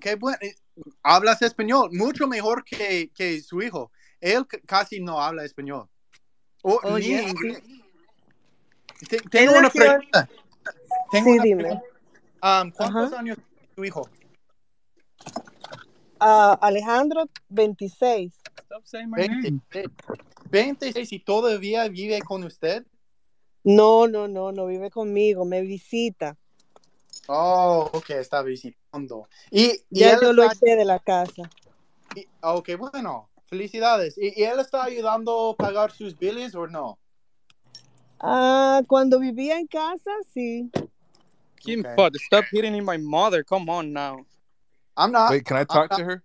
qué bueno. Hablas español mucho mejor que, que su hijo. Él casi no habla español. Oh, inglés. Te- Tengo una pregunta. Tengo Sí, una dime. pregunta. Um, ¿Cuántos Ajá. años tiene tu hijo? Ah, Alejandro, 26. Stop saying my name. 26. 26 y todavía vive con usted. No, no, no, no vive conmigo, me visita. Oh, ok, está visitando. Y, y Ya él yo lo está- eché de la casa. y- ok, bueno, felicidades. ¿Y, y él está ayudando a pagar sus billes o no? Ah, cuando vivía en casa, sí. Kimfoot, stop hitting my mother. Come on now. I'm not. Wait, can I talk to her?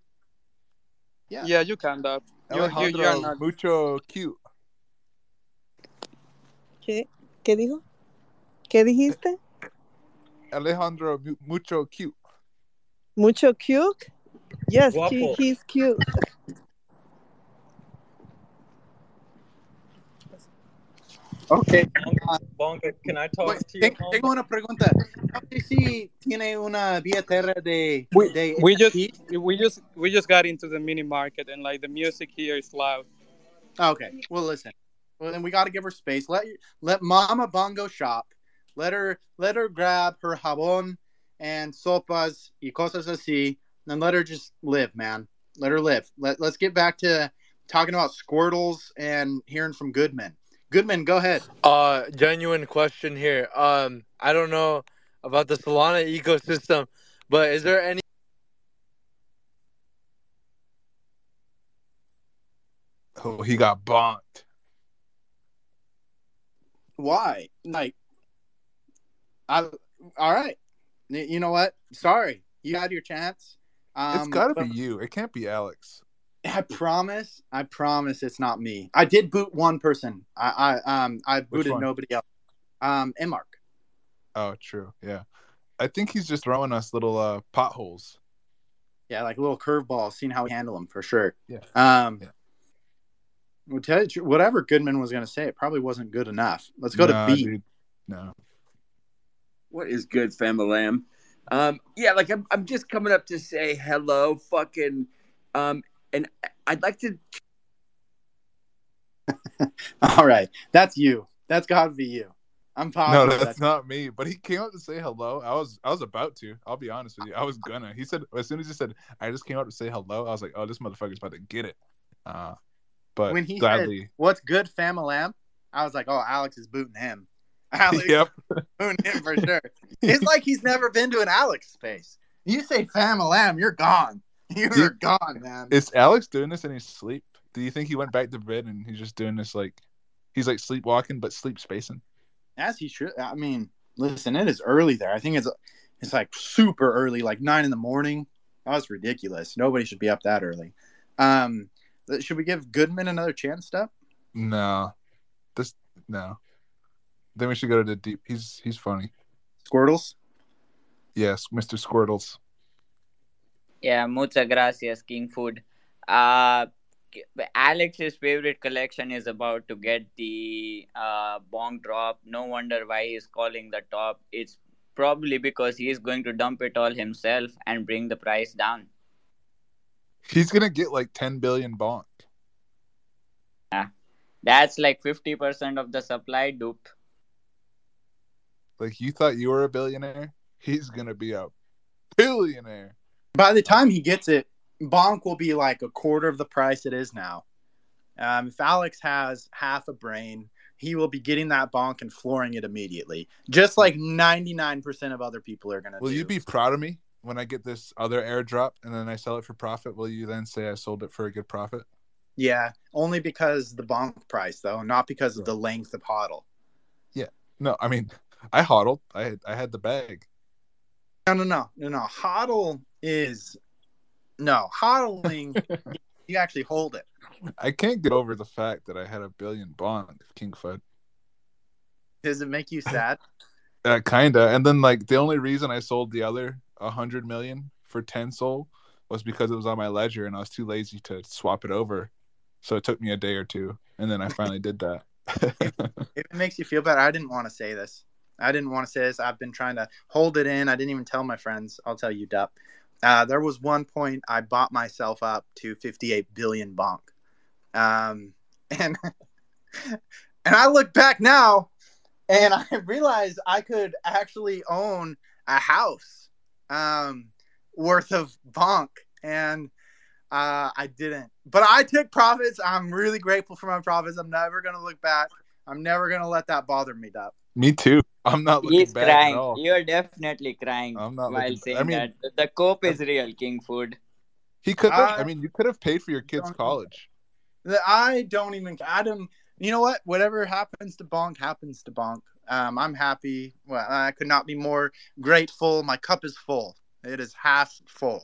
Yeah. Yeah, you can, Dad. You, you, you are Alejandro, not. mucho cute. ¿Qué? ¿Qué dijo? ¿Qué dijiste? Alejandro, mu- mucho cute. Mucho cute? Yes, he, he's cute. Ok. Bongo, can I talk Wait, to you? ten- tengo una pregunta. No sé si tiene una billetera de, We, de we just we just we just got into the mini market and like the music here is loud. Ah, okay. Well, listen. Well, then we got to give her space. Let let Mama Bongo shop. Let her let her grab her jabón and sopas y cosas así, and let her just live, man. Let her live. Let Let's get back to talking about Squirtles and hearing from Goodman. Goodman, go ahead. Uh, genuine question here. Um, I don't know about the Solana ecosystem, but is there any? Oh, he got bonked. Why? Like, I. All right. You know what? Sorry, you had your chance. Um, it's got to but- be you. It can't be Alex. I promise. I promise it's not me. I did boot one person. I, I um I Which booted nobody else. Um, Mark. Oh, true. Yeah. I think he's just throwing us little uh, potholes. Yeah, like little curveballs. Seeing how we handle them for sure. Yeah. Um. Well, tell you whatever Goodman was going to say, it probably wasn't good enough. Let's go Nah, to B. dude. No. What is good, Famalam? Um, yeah, like I'm, I'm just coming up to say hello, fucking, um, and I'd like to. All right, that's you. That's got to be you. I'm positive. No, positive. that's not me. But he came up to say hello. I was I was about to. I'll be honest with you. I was gonna. He said as soon as he said I just came up to say hello, I was like, oh, this motherfucker's about to get it. Uh, but when he gladly. said, "What's good, Famalam?" I was like, "Oh, Alex is booting him. Alex Yep. booting him for sure." it's like he's never been to an Alex space. You say Famalam, you're gone. You're gone, man. Is Alex doing this in his sleep? Do you think he went back to bed and he's just doing this like he's like sleepwalking but sleep spacing? As he should. I mean, listen, it is early there. I think it's it's like super early, like nine in the morning. That's ridiculous. Nobody should be up that early. Um, should we give Goodman another chance, step? No. This no. Then we should go to the deep. He's he's funny. Squirtles? Yes, Mr. Squirtles. Yeah, muchas gracias, King Fud. Uh, Alex's favorite collection is about to get the uh, bonk drop. No wonder why he's calling the top. It's probably because he is going to dump it all himself and bring the price down. He's gonna get like ten billion bonk. Yeah, that's like 50% of the supply dupe. Like you thought you were a billionaire? He's gonna be a billionaire. By the time he gets it, Bonk will be like a quarter of the price it is now. Um, if Alex has half a brain, he will be getting that Bonk and flooring it immediately, just like 99% of other people are going to Will do. you be proud of me when I get this other airdrop and then I sell it for profit? Will you then say I sold it for a good profit? Yeah, only because the Bonk price, though, not because of the length of hodl. Yeah. No, I mean, I hodled. I had I had the bag. No, no, no, no, no. Hodl is no hodling. you actually hold it. I can't get over the fact that I had a billion bonk King Fud. Does it make you sad? Uh, kinda. And then like the only reason I sold the other a hundred million for ten SOL was because it was on my ledger and I was too lazy to swap it over. So it took me a day or two, and then I finally did that. if it makes you feel better, I didn't want to say this. I didn't want to say this. I've been trying to hold it in. I didn't even tell my friends. I'll tell you, Dup. Uh, there was one point I bought myself up to 58 billion bonk, um, and and I look back now, and I realize I could actually own a house um, worth of bonk, and uh, I didn't. But I took profits. I'm really grateful for my profits. I'm never gonna look back. I'm never gonna let that bother me, Dup. me too. I'm not looking He's back crying. at all. You're definitely crying I'm not while looking- saying I mean- that. The cope is real, King Fud. He could have. I I- mean, you could have paid for your kids' college. I don't even I don't you know what whatever happens to bonk happens to bonk um I'm happy well I could not be more grateful my cup is full it is half full